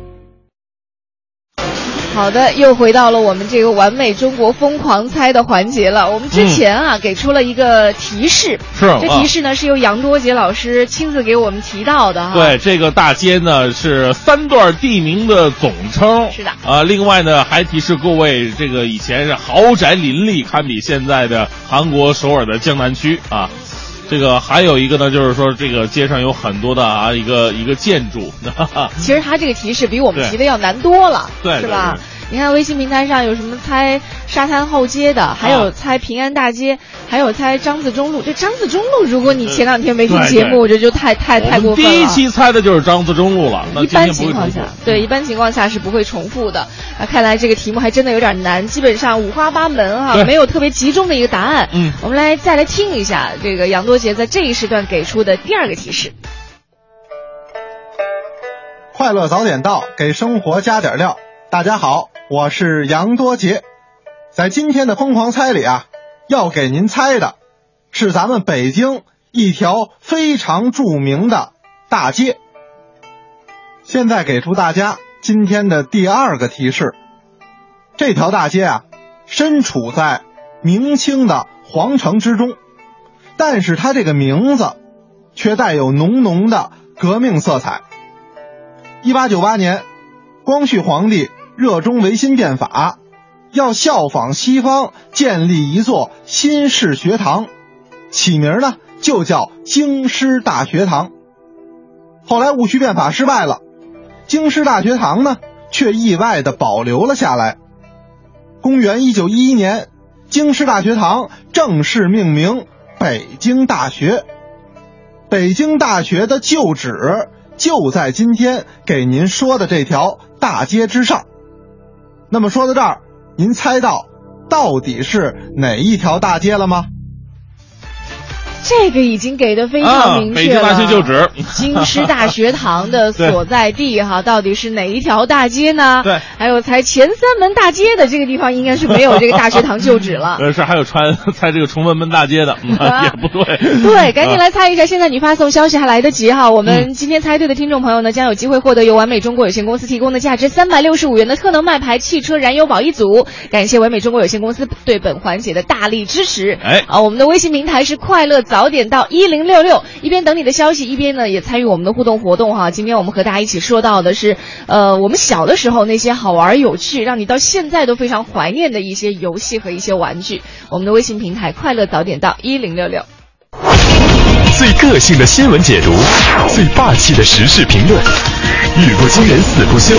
好的，又回到了我们这个完美中国疯狂猜的环节了。我们之前啊、给出了一个提示，是这提示呢是由杨多杰老师亲自给我们提到的哈。对，这个大街呢是三段地名的总称。是的啊、另外呢还提示各位，这个以前是豪宅林立，堪比现在的韩国首尔的江南区啊。这个还有一个呢，就是说这个街上有很多的啊一个一个建筑，哈哈。其实他这个提示比我们提的要难多了，对是吧对对？你看微信平台上有什么猜沙滩后街的，还有猜平安大街，还有猜张自忠路。这张自忠路，如果你前两天没听节目，我觉得就太太太过分了。第一期猜的就是张自忠路了，那一般情况下，对，一般情况下是不会重复的。啊，看来这个题目还真的有点难，基本上五花八门哈、对没有特别集中的一个答案。嗯我们来再来听一下这个杨多杰在这一时段给出的第二个提示。快乐早点到，给生活加点料。大家好，我是杨多杰，在今天的疯狂猜里啊，要给您猜的是咱们北京一条非常著名的大街。现在给出大家今天的第二个提示，这条大街啊，身处在明清的皇城之中，但是它这个名字却带有浓浓的革命色彩。一八九八年，光绪皇帝热衷维新变法，要效仿西方建立一座新式学堂，起名呢就叫京师大学堂。后来戊戌变法失败了，京师大学堂呢却意外的保留了下来。公元一九一一年，京师大学堂正式命名北京大学。北京大学的旧址就在今天给您说的这条大街之上。那么说到这儿，您猜到到底是哪一条大街了吗？这个已经给的非常明确北京大学旧址京师大学堂的所在地哈，到底是哪一条大街呢？[LAUGHS] 对，还有猜前三门大街的这个地方，应该是没有这个大学堂旧址了。[LAUGHS] 呃，是还有穿 [LAUGHS] 猜这个崇文门大街的，嗯也不对。对，赶紧啊来猜一下！现在你发送消息还来得及哈。我们今天猜对的听众朋友呢，将有机会获得由完美中国有限公司提供的价值三百六十五元的特能麦牌汽车燃油宝一组。感谢完美中国有限公司对本环节的大力支持。哎啊，我们的微信平台是快乐早点到一零六六，一边等你的消息，一边呢也参与我们的互动活动哈。今天我们和大家一起说到的是，呃，我们小的时候那些好玩有趣，让你到现在都非常怀念的一些游戏和一些玩具。我们的微信平台快乐早点到一零六六。最个性的新闻解读，最霸气的时事评论，语不惊人死不休，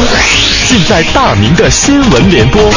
尽在大明的新闻联播。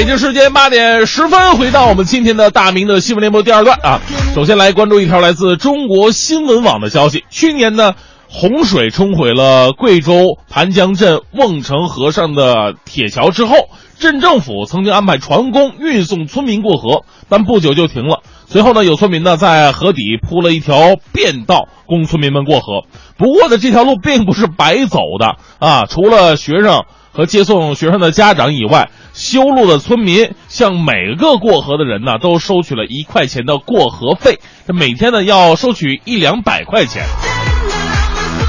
北京时间八点十分，回到我们今天的大明的新闻联播第二段啊。首先来关注一条来自中国新闻网的消息。去年呢，洪水冲毁了贵州盘江镇瓮城河上的铁桥之后，镇政府曾经安排船工运送村民过河，但不久就停了。随后呢，有村民呢在河底铺了一条便道，供村民们过河。不过呢，这条路并不是白走的啊，除了学生和接送学生的家长以外，修路的村民向每个过河的人呢都收取了一块钱的过河费，这每天呢要收取一两百块钱。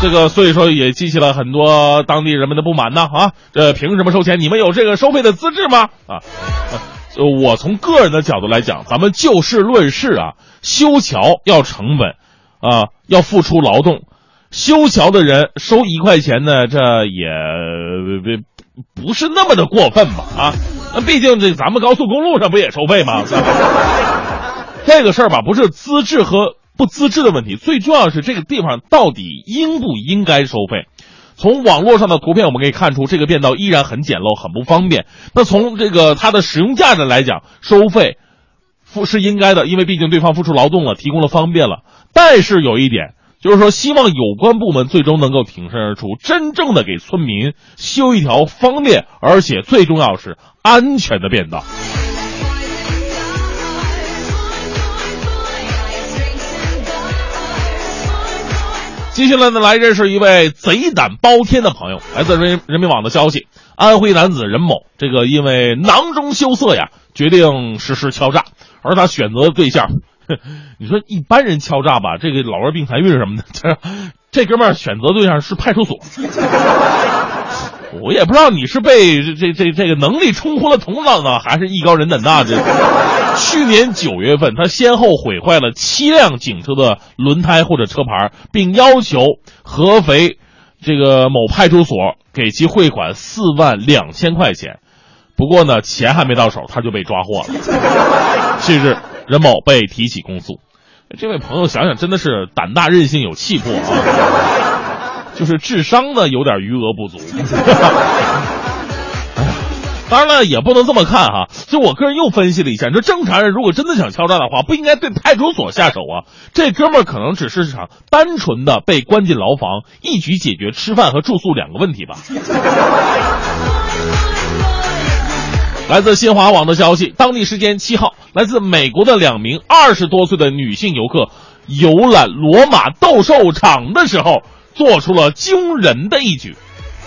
这个所以说也激起了很多当地人们的不满呢啊！这凭什么收钱？你们有这个收费的资质吗？啊，呃，我从个人的角度来讲，咱们就事论事啊，修桥要成本，啊，要付出劳动。修桥的人收一块钱呢，这也不是那么的过分吧？啊，那毕竟这咱们高速公路上不也收费吗？[LAUGHS] 这个事儿吧，不是资质和不资质的问题，最重要的是这个地方到底应不应该收费。从网络上的图片我们可以看出，这个便道依然很简陋，很不方便。那从这个它的使用价值来讲，收费付是应该的，因为毕竟对方付出劳动了，提供了方便了。但是有一点，就是说希望有关部门最终能够挺身而出，真正的给村民修一条方便而且最重要是安全的便道。接下来呢，来认识一位贼胆包天的朋友。来自人人民网的消息，安徽男子任某，这个因为囊中羞涩呀，决定实施敲诈，而他选择的对象，[LAUGHS] 你说一般人敲诈吧，这个老弱病残孕什么的，这这哥们儿选择对象是派出所。我也不知道你是被这这这个能力冲昏了头脑呢，还是艺高人胆大。这去年九月份，他先后毁坏了七辆警车的轮胎或者车牌，并要求合肥这个某派出所给其汇款四万两千块钱。不过呢，钱还没到手，他就被抓获了。[LAUGHS] 近日，任某被提起公诉。这位朋友想想，真的是胆大任性有气魄啊。[LAUGHS] 就是智商呢有点余额不足。[LAUGHS] 当然了，也不能这么看哈。就我个人又分析了一下，你说正常人如果真的想敲诈的话，不应该对派出所下手啊。这哥们儿可能只是想单纯的被关进牢房，一举解决吃饭和住宿两个问题吧。来自新华网的消息，当地时间七号，来自美国的两名二十多岁的女性游客游览罗马斗兽场的时候。做出了惊人的一举，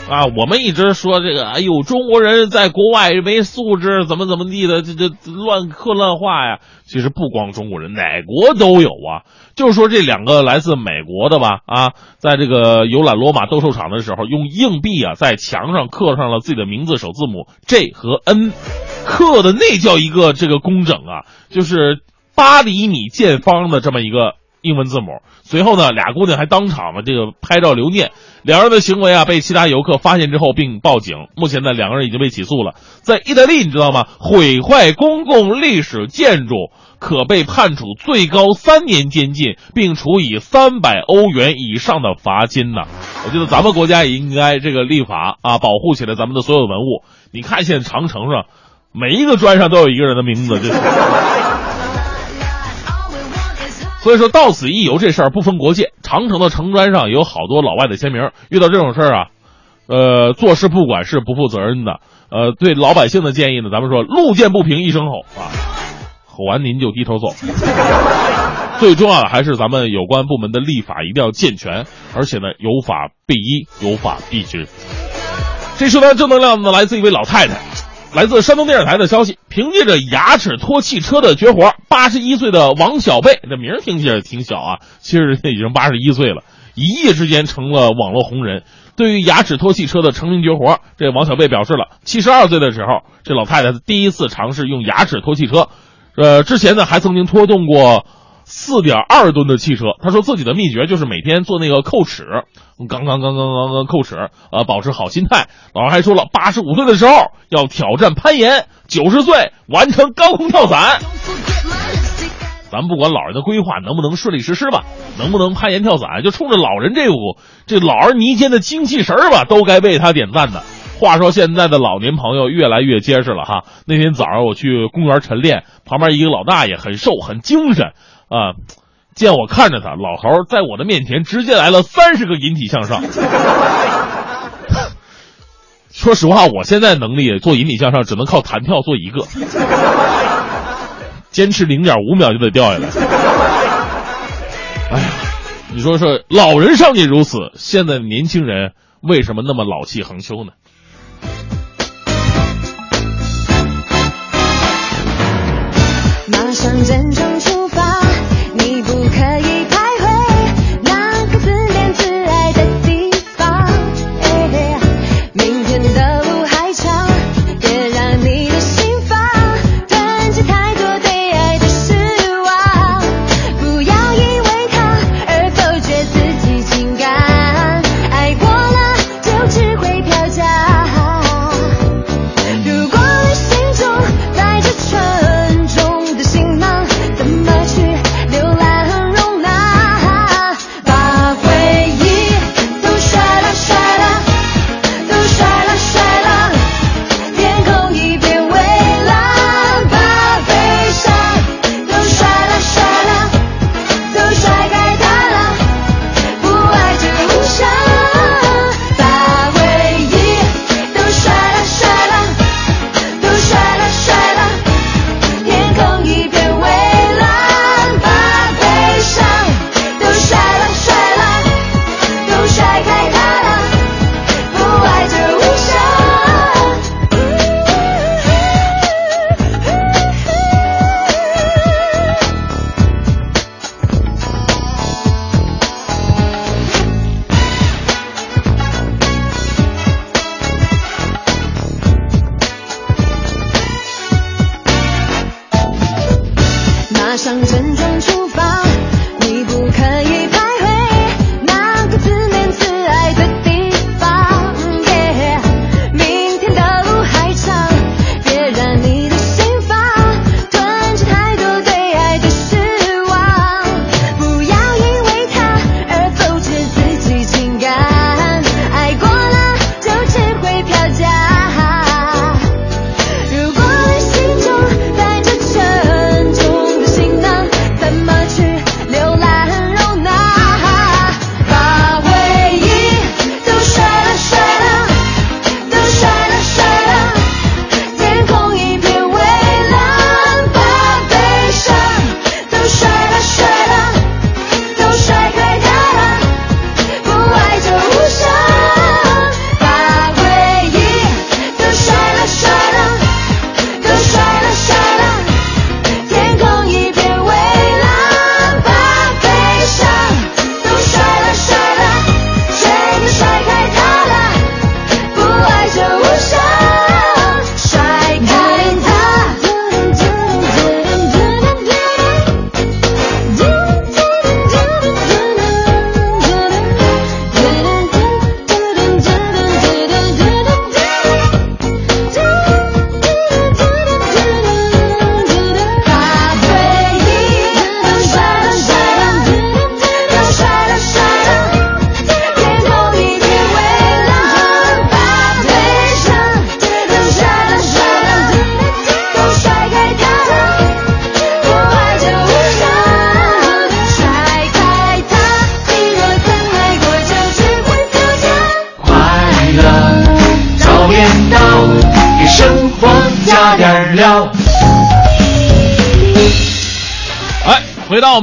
啊，我们一直说这个，哎呦，中国人在国外没素质，怎么怎么地的，这这乱刻乱画呀。其实不光中国人，哪国都有啊。就是说这两个来自美国的吧，啊，在这个游览罗马斗兽场的时候，用硬币啊在墙上刻上了自己的名字首字母 J 和 N，刻的那叫一个这个工整啊，就是八厘米见方的这么一个。英文字母。随后呢，俩姑娘还当场的这个拍照留念。两人的行为啊，被其他游客发现之后并报警。目前呢，两个人已经被起诉了。在意大利，你知道吗？毁坏公共历史建筑可被判处最高三年监禁，并处以三百欧元以上的罚金呢。我觉得咱们国家也应该这个立法啊，保护起来咱们的所有文物。你看现在长城上，每一个砖上都有一个人的名字，这是。所以说到此一游这事儿不分国界，长城的城砖上有好多老外的签名。遇到这种事儿啊，呃，做事不管是不负责任的，呃，对老百姓的建议呢，咱们说路见不平一声吼啊，吼完您就低头走。[LAUGHS] 最重要的还是咱们有关部门的立法一定要健全，而且呢有法必依，有法必执。这说的正能量呢，来自一位老太太。来自山东电视台的消息，凭借着牙齿拖汽车的绝活，八十一岁的王小贝，这名儿听起来挺小啊，其实已经八十一岁了，一夜之间成了网络红人。对于牙齿拖汽车的成名绝活，这王小贝表示了，七十二岁的时候，这老太太第一次尝试用牙齿拖汽车，呃，之前呢还曾经拖动过。四点二吨的汽车，他说自己的秘诀就是每天做那个扣齿，刚刚刚刚刚刚扣齿，呃，保持好心态。老人还说了，八十五岁的时候要挑战攀岩，九十岁完成高空跳伞。咱不管老人的规划能不能顺利实施吧，能不能攀岩跳伞，就冲着老人这股这老而弥坚的精气神儿吧，都该为他点赞的。话说现在的老年朋友越来越结实了哈。那天早上我去公园晨练，旁边一个老大爷很瘦很精神。啊！见我看着他，老头在我的面前直接来了三十个引体向上。[LAUGHS] 说实话，我现在能力做引体向上只能靠弹跳做一个，坚持零点五秒就得掉下来。哎呀，你说说，老人尚且如此，现在的年轻人为什么那么老气横秋呢？马上真正。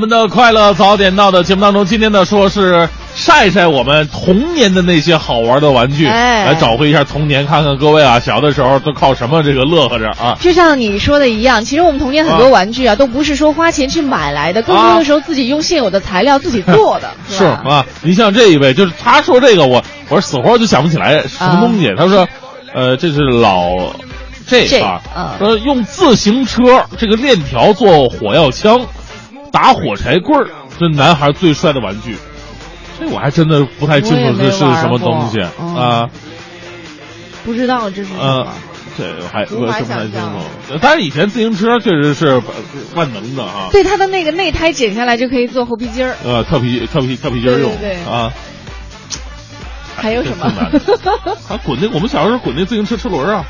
们的快乐早点到的节目当中，今天呢说是晒晒我们童年的那些好玩的玩具，哎来找回一下童年，看看各位啊小的时候都靠什么这个乐呵着啊。就像你说的一样，其实我们童年很多玩具啊，都不是说花钱去买来的，更多的时候自己用现有的材料自己做的，是吧？啊，你像这一位，就是他说这个，我我是死活就想不起来什么东西。他说，呃，这是老这这啊，嗯说用自行车这个链条做火药枪，打火柴棍儿，这男孩最帅的玩具。这我还真的不太清楚这是什么东西嗯啊。不知道这是什嗯么。，这还无法我是不太清想象楚。但是以前自行车确实是万能的啊。对，它的那个内胎剪下来就可以做猴皮筋儿。呃，跳皮跳皮跳皮筋儿用对啊。还有什么这挺难的啊，滚那我们小时候滚那自行车车轮啊，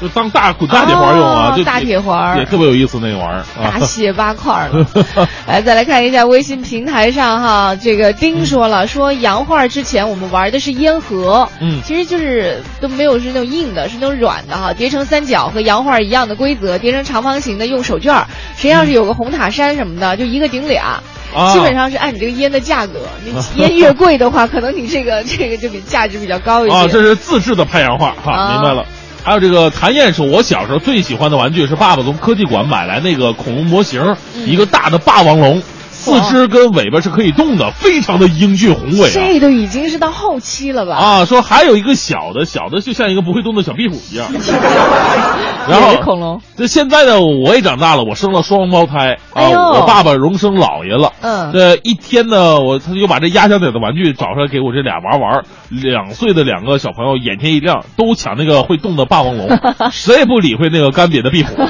就当大滚大铁环用啊，就哦大铁环也特别有意思那个玩意儿啊。大卸八块儿了。[LAUGHS] 来，再来看一下微信平台上哈，这个丁说了，说洋画之前我们玩的是烟盒，嗯其实就是都没有是那种硬的，是那种软的哈，叠成三角和洋画一样的规则，叠成长方形的用手绢儿。谁要是有个红塔山什么的，就一个顶俩。啊基本上是按你这个烟的价格，你 [LAUGHS] 烟越贵的话，可能你这个这个就比价值比较高一些。啊，这是自制的拍洋画哈，啊明白了。还有这个谭燕说，我小时候最喜欢的玩具是爸爸从科技馆买来那个恐龙模型，嗯。一个大的霸王龙，四肢跟尾巴是可以动的，非常的英俊宏伟啊。这都已经是到后期了吧？啊，说还有一个小的，小的就像一个不会动的小壁虎一样。[LAUGHS] 然后恐龙。这现在呢，我也长大了，我生了双胞胎啊，哎我爸爸荣升老爷了。嗯这一天呢，我他就把这压箱底的玩具找出来给我这俩娃玩。两岁的两个小朋友眼前一亮，都抢那个会动的霸王龙，[LAUGHS] 谁也不理会那个干瘪的壁虎。[LAUGHS]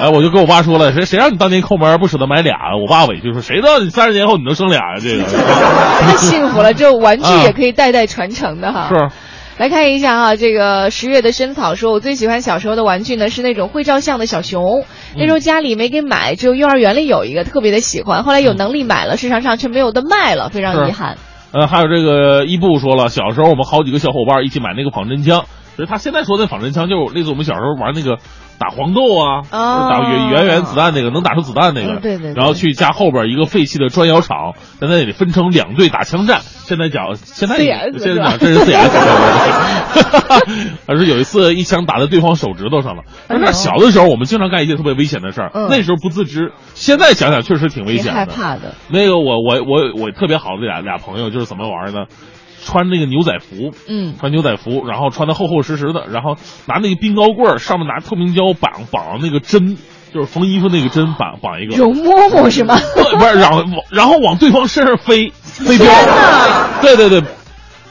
哎，我就跟我爸说了，谁谁让你当年抠门不舍得买俩啊？我爸委屈说，谁知道你三十年后你能生俩呀、这个 [LAUGHS] 太幸福了，这玩具啊也可以代代传承的哈。是。来看一下哈，这个十月的深草说，我最喜欢小时候的玩具呢是那种会照相的小熊，那时候家里没给买，只有幼儿园里有一个，特别的喜欢。后来有能力买了，市场上却没有的卖了，非常遗憾。呃，还有这个伊布说了，小时候我们好几个小伙伴一起买那个仿真枪，所以他现在说的仿真枪就是类似我们小时候玩那个打黄豆啊，哦打圆圆圆子弹那个，能打出子弹那个，嗯对对对然后去加后边一个废弃的砖窑厂，在那里分成两队打枪战。现在讲，现在现在讲这是 CS，[LAUGHS] 而是有一次一枪打在对方手指头上了。但是小的时候我们经常干一些特别危险的事儿，那时候不自知，现在想想确实挺危险的。害怕的。那个我我我我特别好的俩俩朋友就是怎么玩呢？穿那个牛仔服，嗯。穿牛仔服，然后穿的厚厚实实的，然后拿那个冰糕棍儿，上面拿透明胶绑绑那个针，就是缝衣服那个针绑绑一个，容嬷嬷是吗？不不是，然后然后往对方身上飞飞镖。对对对。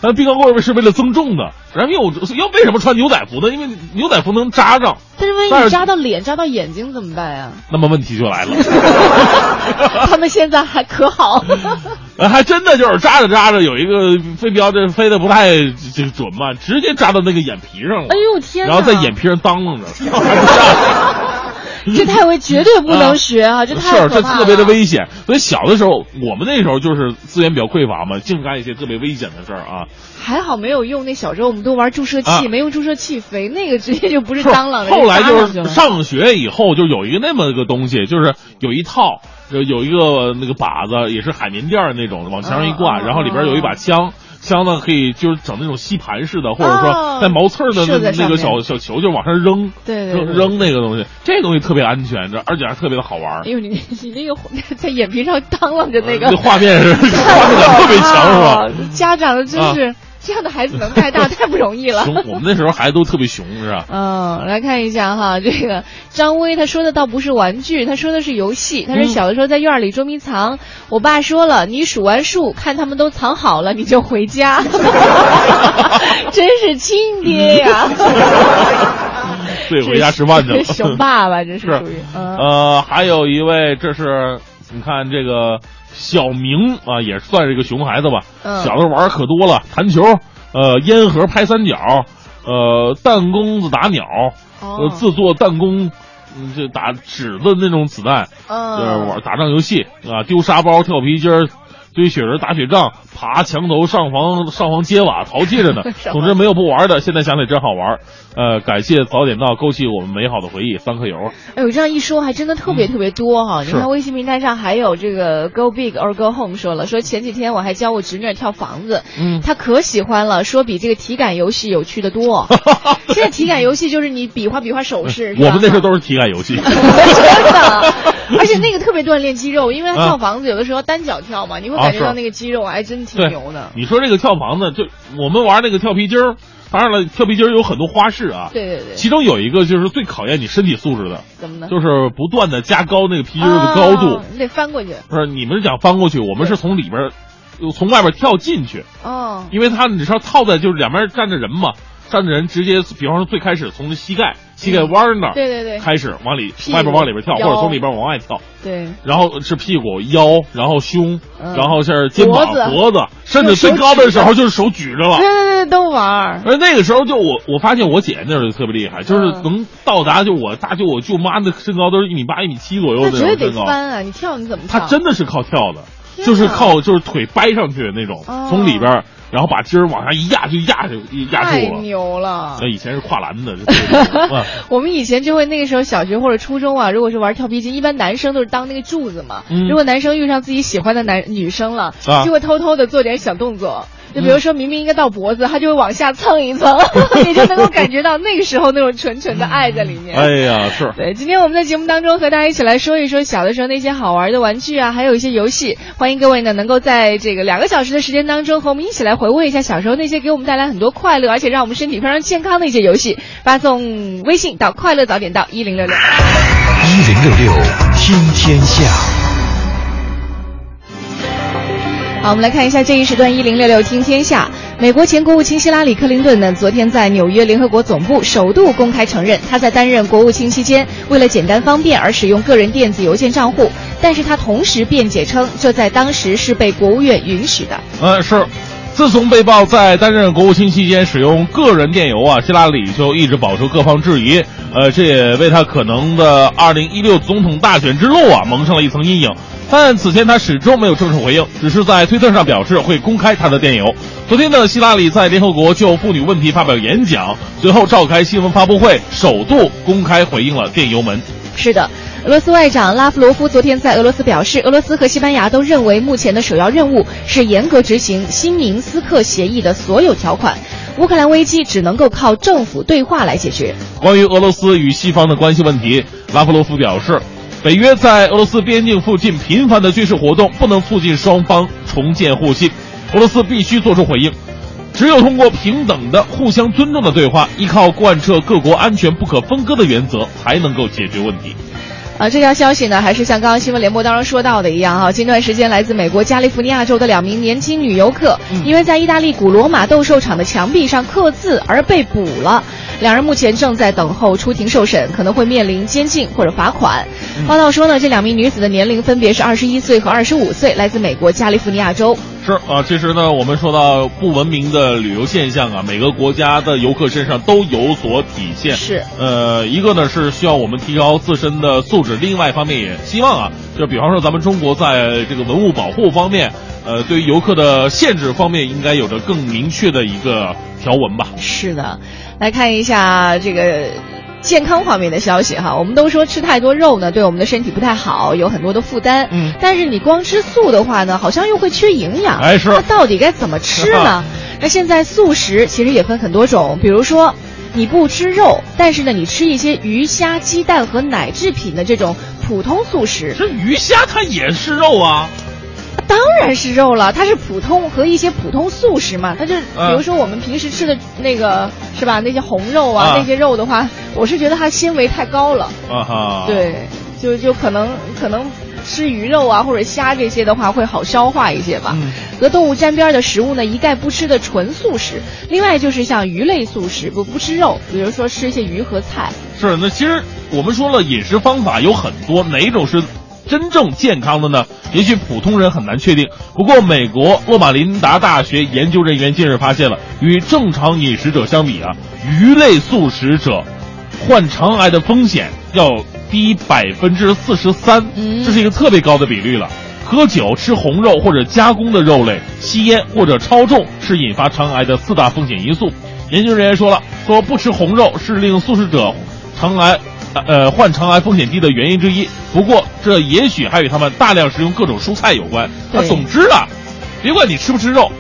那冰糕棍儿是为了增重的，然后因为我要为什么穿牛仔服呢？因为牛仔服能扎上。但是万一你扎到脸、扎到眼睛怎么办呀？那么问题就来了，[LAUGHS] 他们现在还可好？[LAUGHS] 呃还真的就是扎着扎着有一个飞镖，这飞的不太这个准嘛，直接扎到那个眼皮上了。哎呦天哪！然后在眼皮上当啷着。[LAUGHS] [LAUGHS] 这太危，绝对不能学啊！这太是，可怕这特别的危险。所以小的时候，我们那时候就是资源比较匮乏嘛，净干一些特别危险的事儿啊。还好没有用那小时候我们都玩注射器，啊没用注射器飞，那个直接就不是是当啷。后来就是上学以后，就有一个那么个东西，就是有一套，就有一个那个靶子，也是海绵垫儿那种，往墙上一挂，然后里边有一把枪。枪呢，可以就是整那种吸盘式的，或者哦说带毛刺儿的那那个小小球，就往上扔，对对对扔扔那个东西，这东西特别安全，这而且还特别的好玩儿哎。呦，你 [LAUGHS] 你那个 [LAUGHS] 在眼皮上当啷着那个这画面是 [LAUGHS] 画面感特别强，是吧？？家长的真是这样的孩子能带大，太不容易了。熊，我们那时候孩子都特别熊，是吧？嗯，来看一下哈，这个张威他说的倒不是玩具，他说的是游戏。他说嗯小的时候在院里捉迷藏，我爸说了，你数完数，看他们都藏好了，你就回家。[LAUGHS] 真是亲爹呀！对，回家吃饭去了。熊爸爸，这是是属于嗯。呃，还有一位，这是你看这个小明啊，也算是一个熊孩子吧。嗯小的时候玩儿可多了，弹球，呃，烟盒拍三角，呃，弹弓子打鸟，呃，哦自做弹弓。嗯，这打纸的那种子弹，呃，嗯玩打仗游戏啊，丢沙包、跳皮筋儿，就堆雪人、打雪仗、爬墙头、上房、上房揭瓦、淘气着呢。[LAUGHS] 总之没有不玩的，现在想起来真好玩。呃，感谢早点到，勾起我们美好的回忆。三颗油，哎呦，这样一说还真的特别特别多哈！你看微信平台上还有这个 Go Big or Go Home 说了，说前几天我还教我侄女跳房子，嗯她可喜欢了，说比这个体感游戏有趣的多。[LAUGHS] 现在体感游戏就是你比划比划手势，我们那时候都是体感游戏。[LAUGHS] 真的，而且那个特别锻炼肌肉，因为他啊跳房子有的时候单脚跳嘛，你会感觉到那个肌肉还真挺牛的。你说这个跳房子，就我们玩那个跳皮筋儿，当然了，跳皮筋儿有很多花式啊。对对对，其中有一个就是最考验你身体素质的，怎么呢？就是不断的加高那个皮筋儿的高度。啊你得翻过去。不是你们是讲翻过去，我们是从里边从外边跳进去，哦，因为它你知道套在就是两边站着人嘛，站着人直接，比方说最开始从膝盖膝盖弯儿那儿对对对。开始往里外边往里边跳，或者从里边往外跳，对，然后是屁股、腰，然后胸，嗯。然后是肩膀、脖子。脖子，甚至最高的时候就是手举着了。对。对对，都玩儿。而那个时候就我我发现我姐那时候就特别厉害，就是嗯。能到达就我大舅我舅妈的身高都是一米八一米七左右的那种身高，翻啊！你跳你怎么跳？她真的是靠跳的，就是靠就是腿掰上去的那种，哦。从里边儿然后把筋儿往下一压就压就压太住了。太牛了那。以前是跨栏的，[LAUGHS] 我们以前就会那个时候小学或者初中啊，如果是玩跳皮筋，一般男生都是当那个柱子嘛。嗯如果男生遇上自己喜欢的男女生了，啊就会偷偷的做点小动作。就比如说，明明应该到脖子，他就会往下蹭一蹭，[LAUGHS] 你就能够感觉到那个时候那种纯纯的爱在里面。哎呀，是对，今天我们在节目当中和大家一起来说一说小的时候那些好玩的玩具啊，还有一些游戏。欢迎各位呢能够在这个两个小时的时间当中和我们一起来回味一下小时候那些给我们带来很多快乐，而且让我们身体非常健康的一些游戏。发送微信到快乐早点到一零六六。一零六六听天下。好，我们来看一下这一时段一零六六听天下。美国前国务卿希拉里·克林顿呢，昨天在纽约联合国总部首度公开承认，他在担任国务卿期间，为了简单方便而使用个人电子邮件账户。但是他同时辩解称，这在当时是被国务院允许的。嗯，是。自从被曝在担任国务卿期间使用个人电邮啊，希拉里就一直饱受各方质疑。呃，这也为他可能的2016总统大选之路啊蒙上了一层阴影。但此前他始终没有正式回应，只是在推特上表示会公开他的电邮。昨天呢，希拉里在联合国就妇女问题发表演讲，随后召开新闻发布会，首度公开回应了电邮门。是的，俄罗斯外长拉夫罗夫昨天在俄罗斯表示，俄罗斯和西班牙都认为目前的首要任务是严格执行新明斯克协议的所有条款。乌克兰危机只能够靠政府对话来解决。关于俄罗斯与西方的关系问题，拉夫罗夫表示，北约在俄罗斯边境附近频繁的军事活动不能促进双方重建互信，俄罗斯必须做出回应。只有通过平等的、互相尊重的对话，依靠贯彻各国安全不可分割的原则，才能够解决问题。啊，这条消息呢，还是像刚刚新闻联播当中说到的一样啊。近段时间，来自美国加利福尼亚州的两名年轻女游客，因为在意大利古罗马斗兽场的墙壁上刻字而被捕了。两人目前正在等候出庭受审，可能会面临监禁或者罚款。报道说呢，这两名女子的年龄分别是二十一岁和二十五岁，来自美国加利福尼亚州。是啊，其实呢，我们说到不文明的旅游现象啊，每个国家的游客身上都有所体现。是，呃，一个呢是需要我们提高自身的素质，另外一方面也希望啊，就比方说咱们中国在这个文物保护方面，呃，对于游客的限制方面，应该有着更明确的一个条文吧。是的，来看一下这个。健康方面的消息哈，我们都说吃太多肉呢，对我们的身体不太好，有很多的负担。嗯但是你光吃素的话呢，好像又会缺营养。哎是那到底该怎么吃呢？[LAUGHS] 那现在素食其实也分很多种，比如说你不吃肉，但是呢你吃一些鱼虾、鸡蛋和奶制品的这种普通素食，这鱼虾它也是肉啊。当然是肉了，它是普通和一些普通素食嘛，它就比如说我们平时吃的那个、是吧？那些红肉啊，啊那些肉的话，我是觉得它纤维太高了，啊哈，，对，就就可能可能吃鱼肉啊或者虾这些的话会好消化一些吧。嗯和动物沾边的食物呢，一概不吃的纯素食。另外就是像鱼类素食，不不吃肉，比如说吃一些鱼和菜。是那其实我们说了，饮食方法有很多，哪一种是真正健康的呢？也许普通人很难确定。不过，美国洛马林达大学研究人员近日发现了，与正常饮食者相比啊，鱼类素食者患肠癌的风险要低百分之四十三，嗯这是一个特别高的比率了。喝酒、吃红肉或者加工的肉类、吸烟或者超重是引发肠癌的四大风险因素。研究人员说了，说不吃红肉是令素食者肠癌。呃，患肠癌风险低的原因之一。不过，这也许还与他们大量食用各种蔬菜有关。那总之啊，别管你吃不吃肉。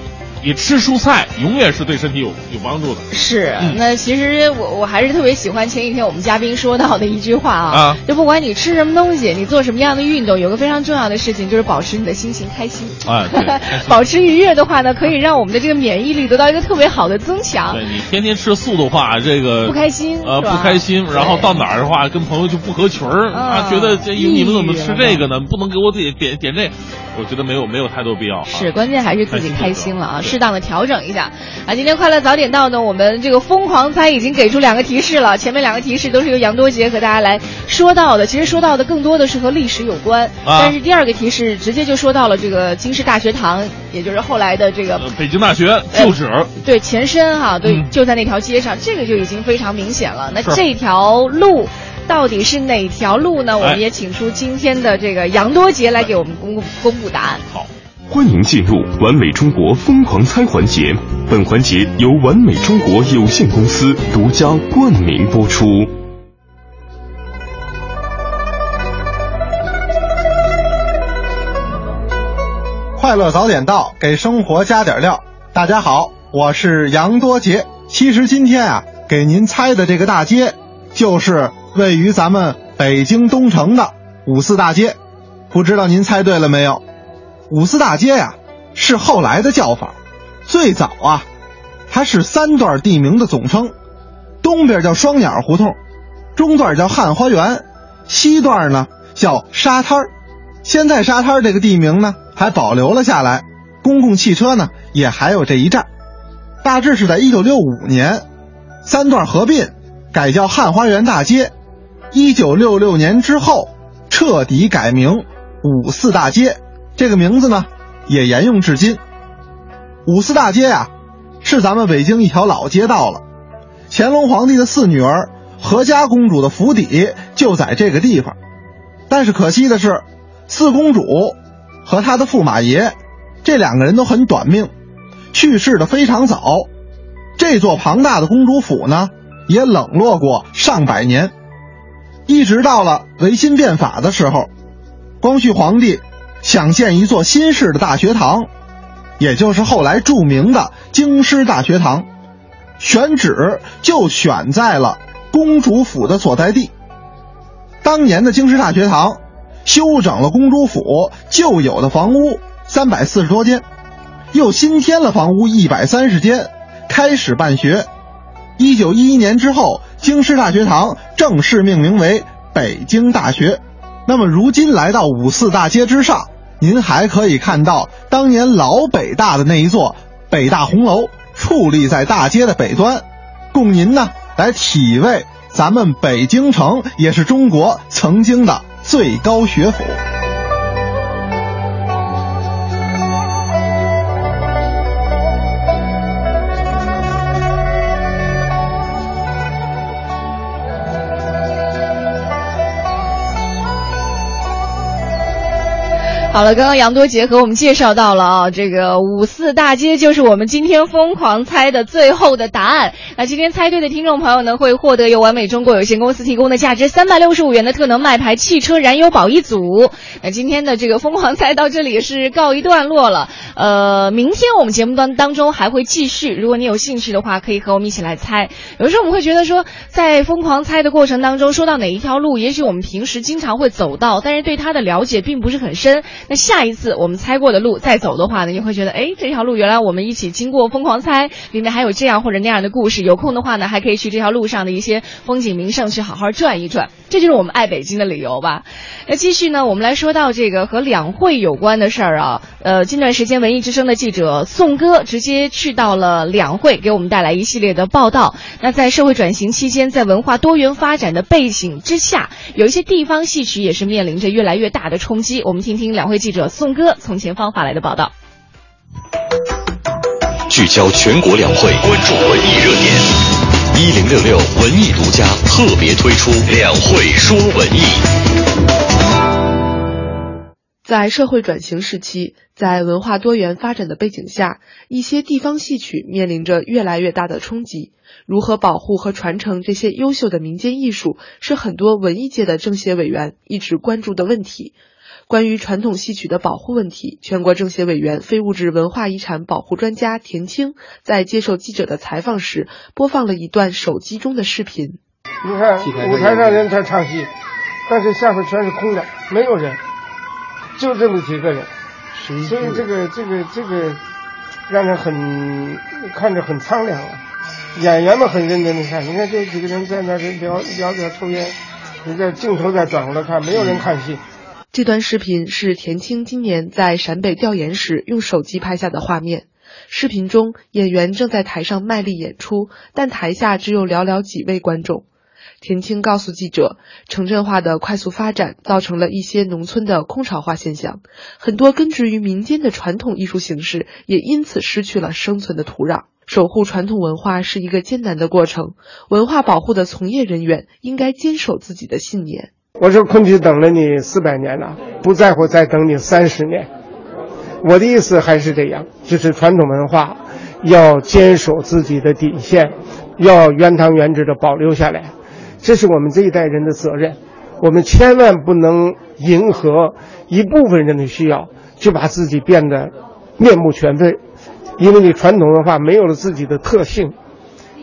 你吃蔬菜永远是对身体有有帮助的。是，那其实我我还是特别喜欢前几天我们嘉宾说到的一句话啊，啊，就不管你吃什么东西，你做什么样的运动，有个非常重要的事情就是保持你的心情开心。啊，对，[LAUGHS] 保持愉悦的话呢，可以让我们的这个免疫力得到一个特别好的增强。对你天天吃素的话，这个不开心，呃，不开心，然后到哪儿的话，跟朋友就不合群儿，啊，觉得这你们怎么吃这个呢？不能给我自己点点这。我觉得没有没有太多必要，是关键还是自己开心了啊，适当的调整一下啊。今天快乐早点到呢，我们这个疯狂猜已经给出两个提示了，前面两个提示都是由杨多杰和大家来说到的，其实说到的更多的是和历史有关，但是第二个提示直接就说到了这个京师大学堂，也就是后来的这个北京大学旧址，对前身哈，对就在那条街上，这个就已经非常明显了。那这条路。到底是哪条路呢？我们也请出今天的这个杨多杰来给我们公布公布答案。好，欢迎进入完美中国疯狂猜环节。本环节由完美中国有限公司独家冠名播出。快乐早点到，给生活加点料。大家好，我是杨多杰。其实今天啊，给您猜的这个大街就是。位于咱们北京东城的五四大街，不知道您猜对了没有？五四大街呀，是后来的叫法，最早啊，它是三段地名的总称，东边叫双鸟胡同，中段叫汉花园，西段呢叫沙滩现在沙滩这个地名呢还保留了下来，公共汽车呢也还有这一站。大致是在一九六五年，三段合并，改叫汉花园大街。一九六六年之后，彻底改名五四大街，这个名字呢也沿用至今。五四大街呀，是咱们北京一条老街道了。乾隆皇帝的四女儿和嘉公主的府邸就在这个地方，但是可惜的是，四公主和她的驸马爷这两个人都很短命，去世的非常早。这座庞大的公主府呢，也冷落过上百年。一直到了维新变法的时候，光绪皇帝想建一座新式的大学堂，也就是后来著名的京师大学堂，选址就选在了公主府的所在地。当年的京师大学堂修整了公主府旧有的房屋三百四十多间，又新添了房屋一百三十间，开始办学。一九一一年之后。京师大学堂正式命名为北京大学。那么，如今来到五四大街之上，您还可以看到当年老北大的那一座北大红楼矗立在大街的北端，供您呢来体味咱们北京城也是中国曾经的最高学府。好了，刚刚杨多杰和我们介绍到了啊，这个五四大街就是我们今天疯狂猜的最后的答案。那今天猜对的听众朋友呢，会获得由完美中国有限公司提供的价值三百六十五元的特能麦牌汽车燃油宝一组。那今天的这个疯狂猜到这里是告一段落了。呃，明天我们节目当当中还会继续，如果你有兴趣的话，可以和我们一起来猜。有时候我们会觉得说，在疯狂猜的过程当中，说到哪一条路，也许我们平时经常会走到，但是对它的了解并不是很深。那下一次我们猜过的路再走的话呢，你会觉得，哎，这条路原来我们一起经过疯狂猜，里面还有这样或者那样的故事。有空的话呢，还可以去这条路上的一些风景名胜去好好转一转，这就是我们爱北京的理由吧。那继续呢，我们来说到这个和两会有关的事儿啊。呃，近段时间文艺之声的记者宋哥直接去到了两会，给我们带来一系列的报道。那在社会转型期间，在文化多元发展的背景之下，有一些地方戏曲也是面临着越来越大的冲击。我们听听两会记者。宋哥从前方发来的报道，聚焦全国两会，关注文艺热点。一零六六文艺独家特别推出《两会说文艺》。在社会转型时期，在文化多元发展的背景下，一些地方戏曲面临着越来越大的冲击。如何保护和传承这些优秀的民间艺术，是很多文艺界的政协委员一直关注的问题。关于传统戏曲的保护问题，全国政协委员、非物质文化遗产保护专家田青在接受记者的采访时，播放了一段手机中的视频。你看舞台上人在唱戏，但是下面全是空的，没有人，就这么几个人，所以这个这个这个让人很看着很苍凉啊。演员们很认真的看，你看这几个人在那聊聊着抽烟，你在镜头再转过来看，没有人看戏。这段视频是田青今年在陕北调研时用手机拍下的画面。视频中，演员正在台上卖力演出，但台下只有寥寥几位观众。田青告诉记者，城镇化的快速发展造成了一些农村的空巢化现象，很多根植于民间的传统艺术形式也因此失去了生存的土壤。守护传统文化是一个艰难的过程，文化保护的从业人员应该坚守自己的信念。我说昆曲等了你四百年了，不在乎再等你三十年。我的意思还是这样，就是传统文化要坚守自己的底线，要原汤原质的保留下来，这是我们这一代人的责任。我们千万不能迎合一部分人的需要，就把自己变得面目全非，因为你传统文化没有了自己的特性。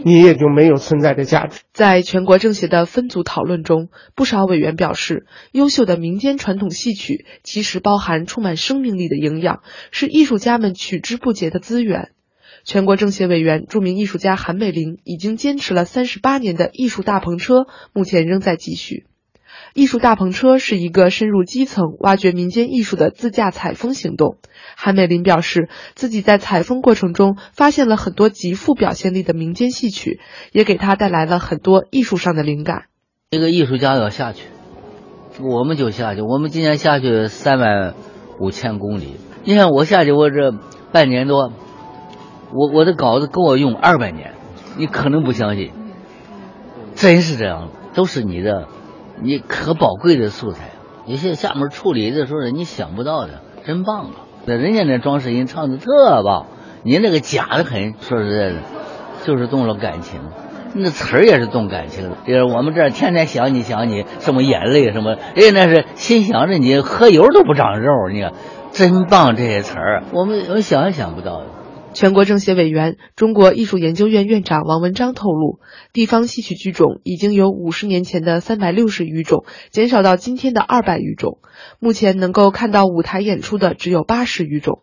你也就没有存在的价值。在全国政协的分组讨论中，不少委员表示，优秀的民间传统戏曲其实包含充满生命力的营养，是艺术家们取之不竭的资源。全国政协委员、著名艺术家韩美林已经坚持了三十八年的艺术大篷车，目前仍在继续。艺术大篷车是一个深入基层、挖掘民间艺术的自驾采风行动。韩美林表示，自己在采风过程中发现了很多极富表现力的民间戏曲，也给他带来了很多艺术上的灵感。一个艺术家要下去，我们就下去。我们今年下去三万五千公里。你看我下去，我这半年多，我我的稿子够我用二百年，你可能不相信，真是这样，都是你的。你可宝贵的素材，有些下面处理的时候你想不到的，真棒啊！那人家那装饰音唱的特棒，您那个假的很，说实在的，就是动了感情，那词儿也是动感情的。就是我们这儿天天想你想你，什么眼泪什么，人家那是心想着你，喝油都不长肉，你看，真棒这些词儿，我们我想也想不到的。全国政协委员、中国艺术研究院院长王文章透露，地方戏曲剧种已经由五十年前的三百六十余种减少到今天的二百余种，目前能够看到舞台演出的只有八十余种。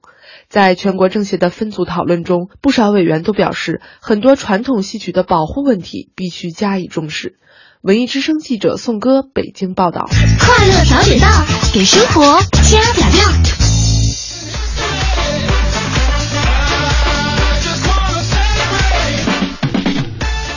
在全国政协的分组讨论中，不少委员都表示，很多传统戏曲的保护问题必须加以重视。文艺之声记者宋歌北京报道。快乐早点到，给生活加点料。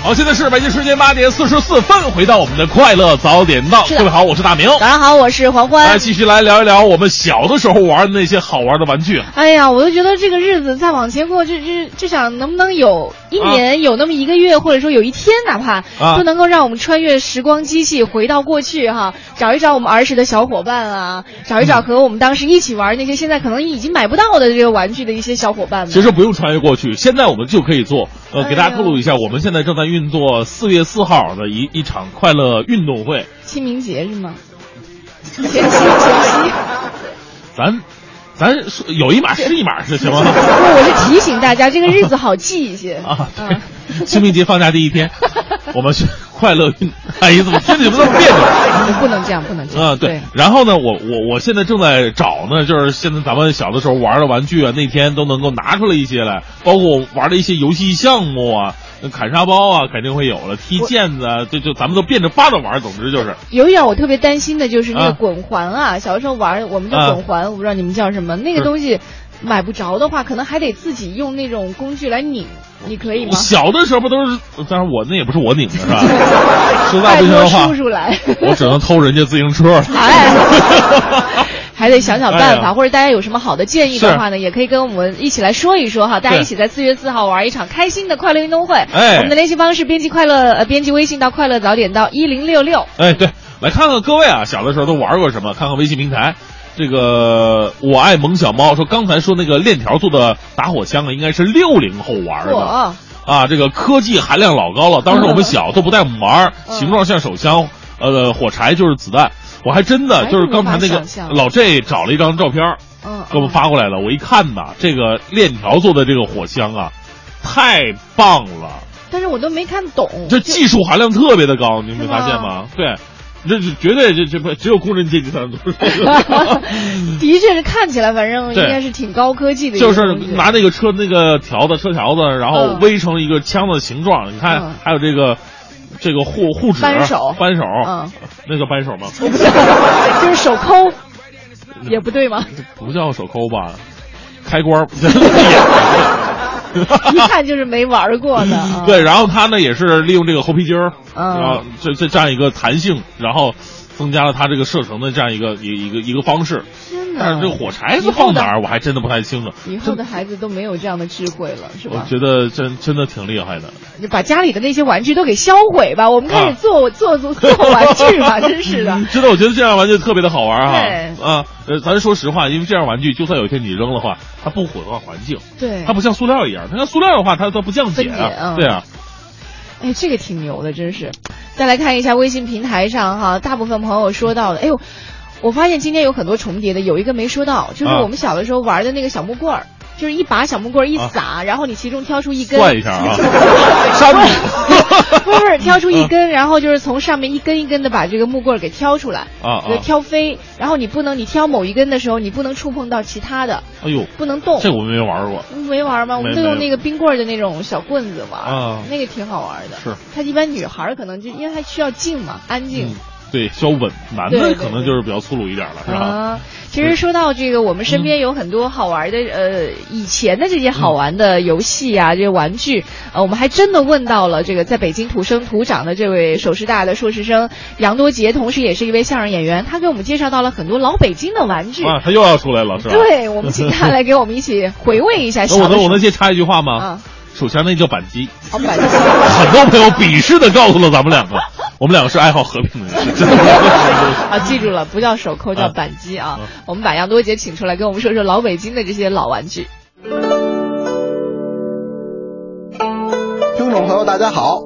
好，现在是北京时间八点四十四分，回到我们的快乐早点到。各位好，我是大明。早上好，我是黄欢。来继续来聊一聊我们小的时候玩的那些好玩的玩具。哎呀，我就觉得这个日子再往前过，就就就想能不能有一年有那么一个月，或者说有一天，哪怕都能够让我们穿越时光机器回到过去哈，找一找我们儿时的小伙伴啊，找一找和我们当时一起玩那些现在可能已经买不到的这个玩具的一些小伙伴们。其实不用穿越过去，现在我们就可以做。呃，给大家透露一下，我们现在正在运。运作四月四号的一一场快乐运动会，清明节是吗？前夕前夕，咱咱有一码是一码是行吗？不，我是提醒大家，这个日子好记一些 [LAUGHS] 啊。清明节放假第一天，[LAUGHS] 我们去快乐运。哎呀，怎么听着你们那么别扭？不能这样，不能这样。啊，对。然后呢，我我我现在正在找呢，就是现在咱们小的时候玩的玩具啊，那天都能够拿出来一些来，包括玩的一些游戏项目啊。那砍沙包啊，肯定会有了。踢毽子，啊，就就咱们都变着法的玩。总之就是，有一点我特别担心的就是那个滚环啊。小的时候玩，我们叫滚环，我不知道你们叫什么。那个东西买不着的话，可能还得自己用那种工具来拧。你可以吗？小的时候不都是？但是我那也不是我拧的，是吧？[LAUGHS] 实在不行的话，叔叔来，我只能偷人家自行车。还得想想办法，或者大家有什么好的建议的话呢，也可以跟我们一起来说一说哈。大家一起在四月四号玩一场开心的快乐运动会。哎，我们的联系方式：编辑快乐，呃，编辑微信到快乐早点到一零六六。哎，对，来看看各位啊，小的时候都玩过什么？看看微信平台。这个我爱萌小猫说，刚才说那个链条做的打火枪啊，应该是六零后玩的。嚯啊，这个科技含量老高了。当时我们小都不带我们玩，嗯形状像手枪，呃，火柴就是子弹。我还真的就是刚才那个老 J 找了一张照片儿嗯，给我们发过来了。我一看呐，这个链条做的这个火枪啊，太棒了，但是我都没看懂。这技术含量特别的高，你没发现吗？对，这是绝对这这不只有工人阶级才能做的。[LAUGHS] 的确是看起来，反正应该是挺高科技的就是。拿那个车那个条子车条子，然后嗯围成一个枪的形状。你看嗯，还有这个这个护护指、扳手扳手，嗯那叫扳手吗？[LAUGHS] 就是手抠，也不对吗？不叫手抠吧？开关儿。[LAUGHS] 一看就是没玩过的。啊 [LAUGHS] 对，然后他呢也是利用这个猴皮筋儿，嗯然后这这这样一个弹性，然后增加了它这个射程的这样一个一一个一个方式。天哪但是这个火柴是放哪儿，我还真的不太清楚。以后的孩子都没有这样的智慧了，是吧？我觉得真真的挺厉害的。你把家里的那些玩具都给销毁吧，我们开始啊做、做做做 [LAUGHS] 玩具吧，真是的。[LAUGHS] 真的，我觉得这样玩具特别的好玩哈。对啊，呃，咱说实话，因为这样玩具，就算有一天你扔的话，它不毁坏环境，对它不像塑料一样，它像塑料的话，它它不降解啊。嗯对啊，哎，这个挺牛的，真是。再来看一下微信平台上哈，大部分朋友说到的，哎呦，我发现今天有很多重叠的，有一个没说到，就是啊我们小的时候玩的那个小木棍儿。就是一把小木棍儿一撒，然后你其中挑出一根，转一下啊 [LAUGHS] 山姆不是不是 [LAUGHS] 挑出一根，然后就是从上面一根一根的把这个木棍儿给挑出来，啊挑飞，然后你不能你挑某一根的时候，你不能触碰到其他的，哎呦，不能动。这我没玩过。没玩吗？我们都用那个冰棍儿的那种小棍子玩，啊那个挺好玩的。是，它一般女孩儿可能就因为它需要静嘛，安静。对，需要稳，男的可能就是比较粗鲁一点了，是吧？啊，其实说到这个，我们身边有很多好玩的，呃，以前的这些好玩的游戏啊，这些玩具，呃，我们还真的问到了这个在北京土生土长的这位首师大的硕士生杨多杰，同时也是一位相声演员，他给我们介绍到了很多老北京的玩具。啊，他又要出来了，是吧？对，我们请他来给我们一起回味一下 [LAUGHS] 那我能我。能先插一句话吗？啊，首先那叫扳机，好板机。[LAUGHS] 很多朋友鄙视的告诉了咱们两个，我们两个是爱好和平的人，[LAUGHS] 啊，记住了，不叫手扣，叫扳机啊。我们把杨多杰请出来，跟我们说说老北京的这些老玩具。听众朋友，大家好，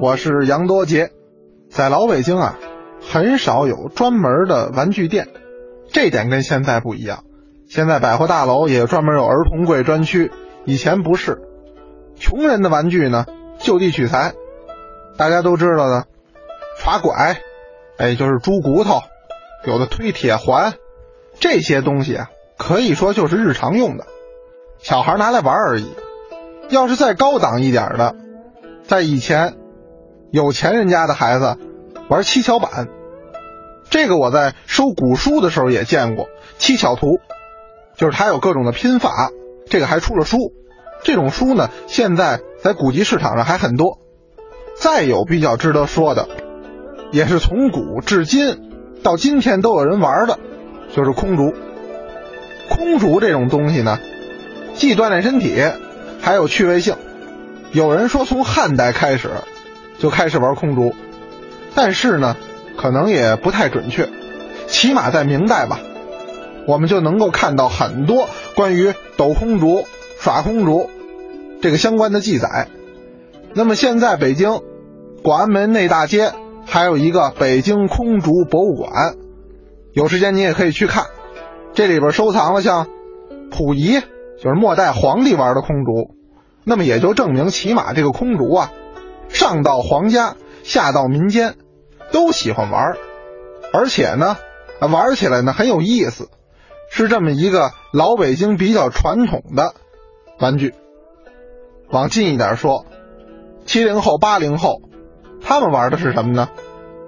我是杨多杰。在老北京啊，很少有专门的玩具店，这点跟现在不一样。现在百货大楼也专门有儿童柜专区，以前不是。穷人的玩具呢，就地取材。大家都知道的，耍拐，哎，就是猪骨头，有的推铁环，这些东西啊，可以说就是日常用的，小孩拿来玩而已。要是再高档一点的，在以前，有钱人家的孩子玩七巧板，这个我在收古书的时候也见过。七巧图，就是它有各种的拼法，这个还出了书。这种书呢，现在在古籍市场上还很多。再有比较值得说的，也是从古至今到今天都有人玩的，就是空竹。空竹这种东西呢，既锻炼身体，还有趣味性。有人说从汉代开始就开始玩空竹，但是呢，可能也不太准确。起码在明代吧，我们就能够看到很多关于抖空竹、耍空竹这个相关的记载。那么现在北京广安门内大街还有一个北京空竹博物馆，有时间你也可以去看。这里边收藏了像溥仪，就是末代皇帝玩的空竹，那么也就证明起码这个空竹啊，上到皇家，下到民间，都喜欢玩，而且呢，玩起来呢很有意思，是这么一个老北京比较传统的玩具。往近一点说，七零后、八零后，他们玩的是什么呢？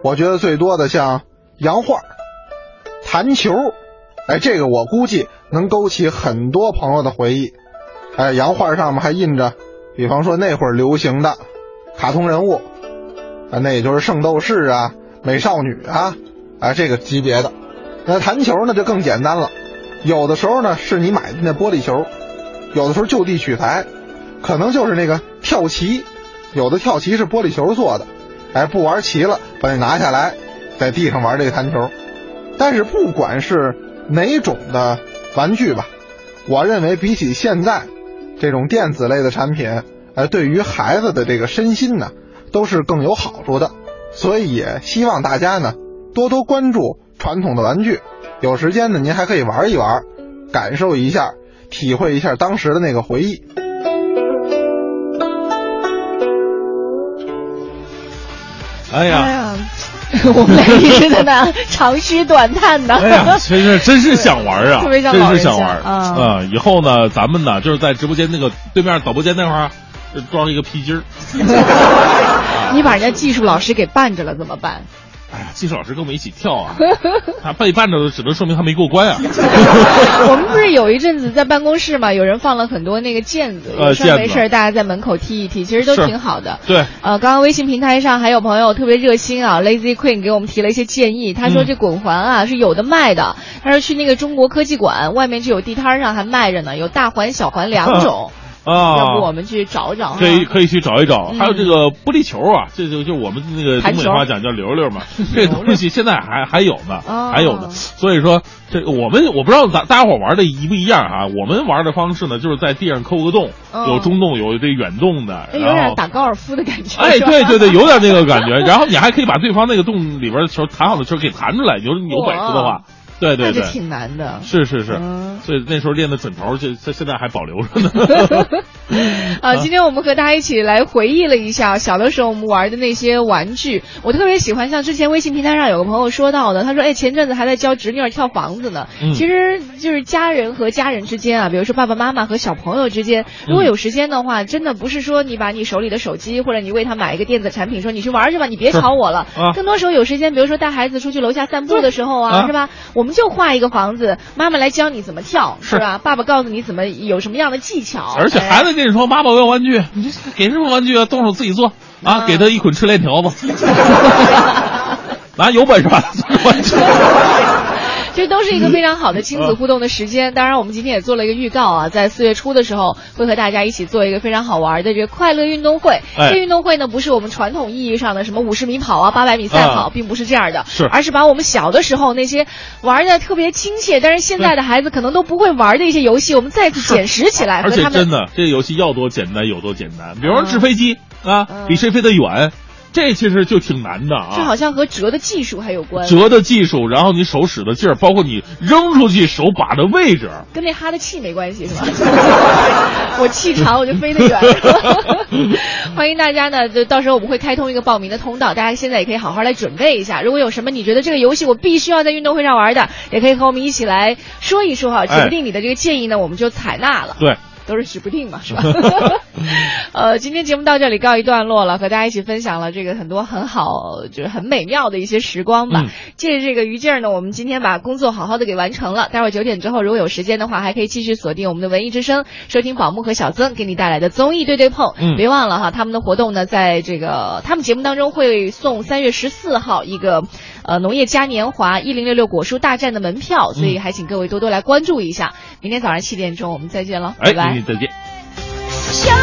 我觉得最多的像洋画、弹球，哎，这个我估计能勾起很多朋友的回忆。哎，洋画上面还印着，比方说那会儿流行的卡通人物，啊，那也就是圣斗士啊、美少女啊，啊这个级别的。那弹球呢就更简单了，有的时候呢是你买的那玻璃球，有的时候就地取材，可能就是那个跳棋，有的跳棋是玻璃球做的，哎，不玩齐了，把你拿下来，在地上玩这个弹球。但是不管是哪种的玩具吧，我认为比起现在这种电子类的产品，呃，对于孩子的这个身心呢，都是更有好处的。所以也希望大家呢多多关注传统的玩具，有时间呢您还可以玩一玩，感受一下，体会一下当时的那个回忆。哎呀，哎呀，[LAUGHS] 我们俩一直在那长吁短叹的。[LAUGHS] 哎呀，真是真是想玩啊，特别像真是想玩啊啊！以后呢，咱们呢就是在直播间那个对面导播间那块儿呃装一个皮筋儿。[LAUGHS] 你把人家技术老师给绊着了怎么办？哎呀，技术老师跟我们一起跳啊，他被绊着了，只能说明他没过关啊。[LAUGHS] 我们不是有一阵子在办公室嘛，有人放了很多那个毽子，呃有事儿毽没事儿大家在门口踢一踢，其实都挺好的。对，呃，刚刚微信平台上还有朋友特别热心啊，Lazy Queen 给我们提了一些建议。他说嗯这滚环啊是有的卖的，他说去那个中国科技馆外面就有地摊上还卖着呢，有大环小环两种。啊，要不我们去找找。可以可以去找一找，嗯还有这个玻璃球啊，这就就我们那个东北话讲叫溜溜嘛，[LAUGHS] 这东西现在还还有呢，哦还有呢。所以说，这个我们我不知道大大家伙玩的一不一样啊？我们玩的方式呢，就是在地上抠个洞，哦有中洞，有这远洞的，哎有。点打高尔夫的感觉。哎，对对对，有点那个感觉。[LAUGHS] 然后你还可以把对方那个洞里边的球弹好的球给弹出来，有有本事的话，对对对，那就挺难的。是是是，嗯所以那时候练的准头，这这现在还保留着呢。[LAUGHS] 啊，今天我们和大家一起来回忆了一下小的时候我们玩的那些玩具。我特别喜欢像之前微信平台上有个朋友说到的，他说：“哎，前阵子还在教侄女儿跳房子呢。嗯其实就是家人和家人之间啊，比如说爸爸妈妈和小朋友之间，如果有时间的话，真的不是说你把你手里的手机或者你为他买一个电子产品，说你去玩去吧，你别吵我了。啊更多时候有时间，比如说带孩子出去楼下散步的时候啊，啊是吧？我们就画一个房子，妈妈来教你怎么跳，是是吧？爸爸告诉你怎么有什么样的技巧，而且哎孩子跟你说：“妈妈，我要玩具。”你这给什么玩具啊？动手自己做啊！给他一捆吃链条子，[LAUGHS] 拿有本事把它做成玩具。这都是一个非常好的亲子互动的时间。当然，我们今天也做了一个预告啊，在四月初的时候会和大家一起做一个非常好玩的这个快乐运动会。哎这运动会呢，不是我们传统意义上的什么五十米跑啊、八百米赛跑，啊并不是这样的，是而是把我们小的时候那些玩的特别亲切，但是现在的孩子可能都不会玩的一些游戏，我们再次捡拾起来，而且真的，这个游戏要多简单有多简单。比如说嗯纸飞机啊，比谁飞得远，这其实就挺难的啊。这好像和折的技术还有关，折的技术，然后你手使的劲儿，包括你扔出去手把的位置，跟那哈的气没关系是吧？[LAUGHS] 我气长我就飞得远。[LAUGHS] 欢迎大家呢，就到时候我们会开通一个报名的通道，大家现在也可以好好来准备一下。如果有什么你觉得这个游戏我必须要在运动会上玩的，也可以和我们一起来说一说哈，指不定你的这个建议呢，我们就采纳了。对。都是指不定嘛，是吧？[LAUGHS] 呃，今天节目到这里告一段落了，和大家一起分享了这个很多很好，就是很美妙的一些时光吧。嗯借着这个余劲儿呢，我们今天把工作好好的给完成了。待会儿九点之后，如果有时间的话，还可以继续锁定我们的文艺之声，收听宝木和小曾给你带来的综艺对对碰。嗯别忘了哈，他们的活动呢，在这个他们节目当中会送三月十四号一个呃农业嘉年华一零六六果蔬大战的门票，所以还请各位多多来关注一下。明天早上七点钟我们再见了，哎，拜拜再见。想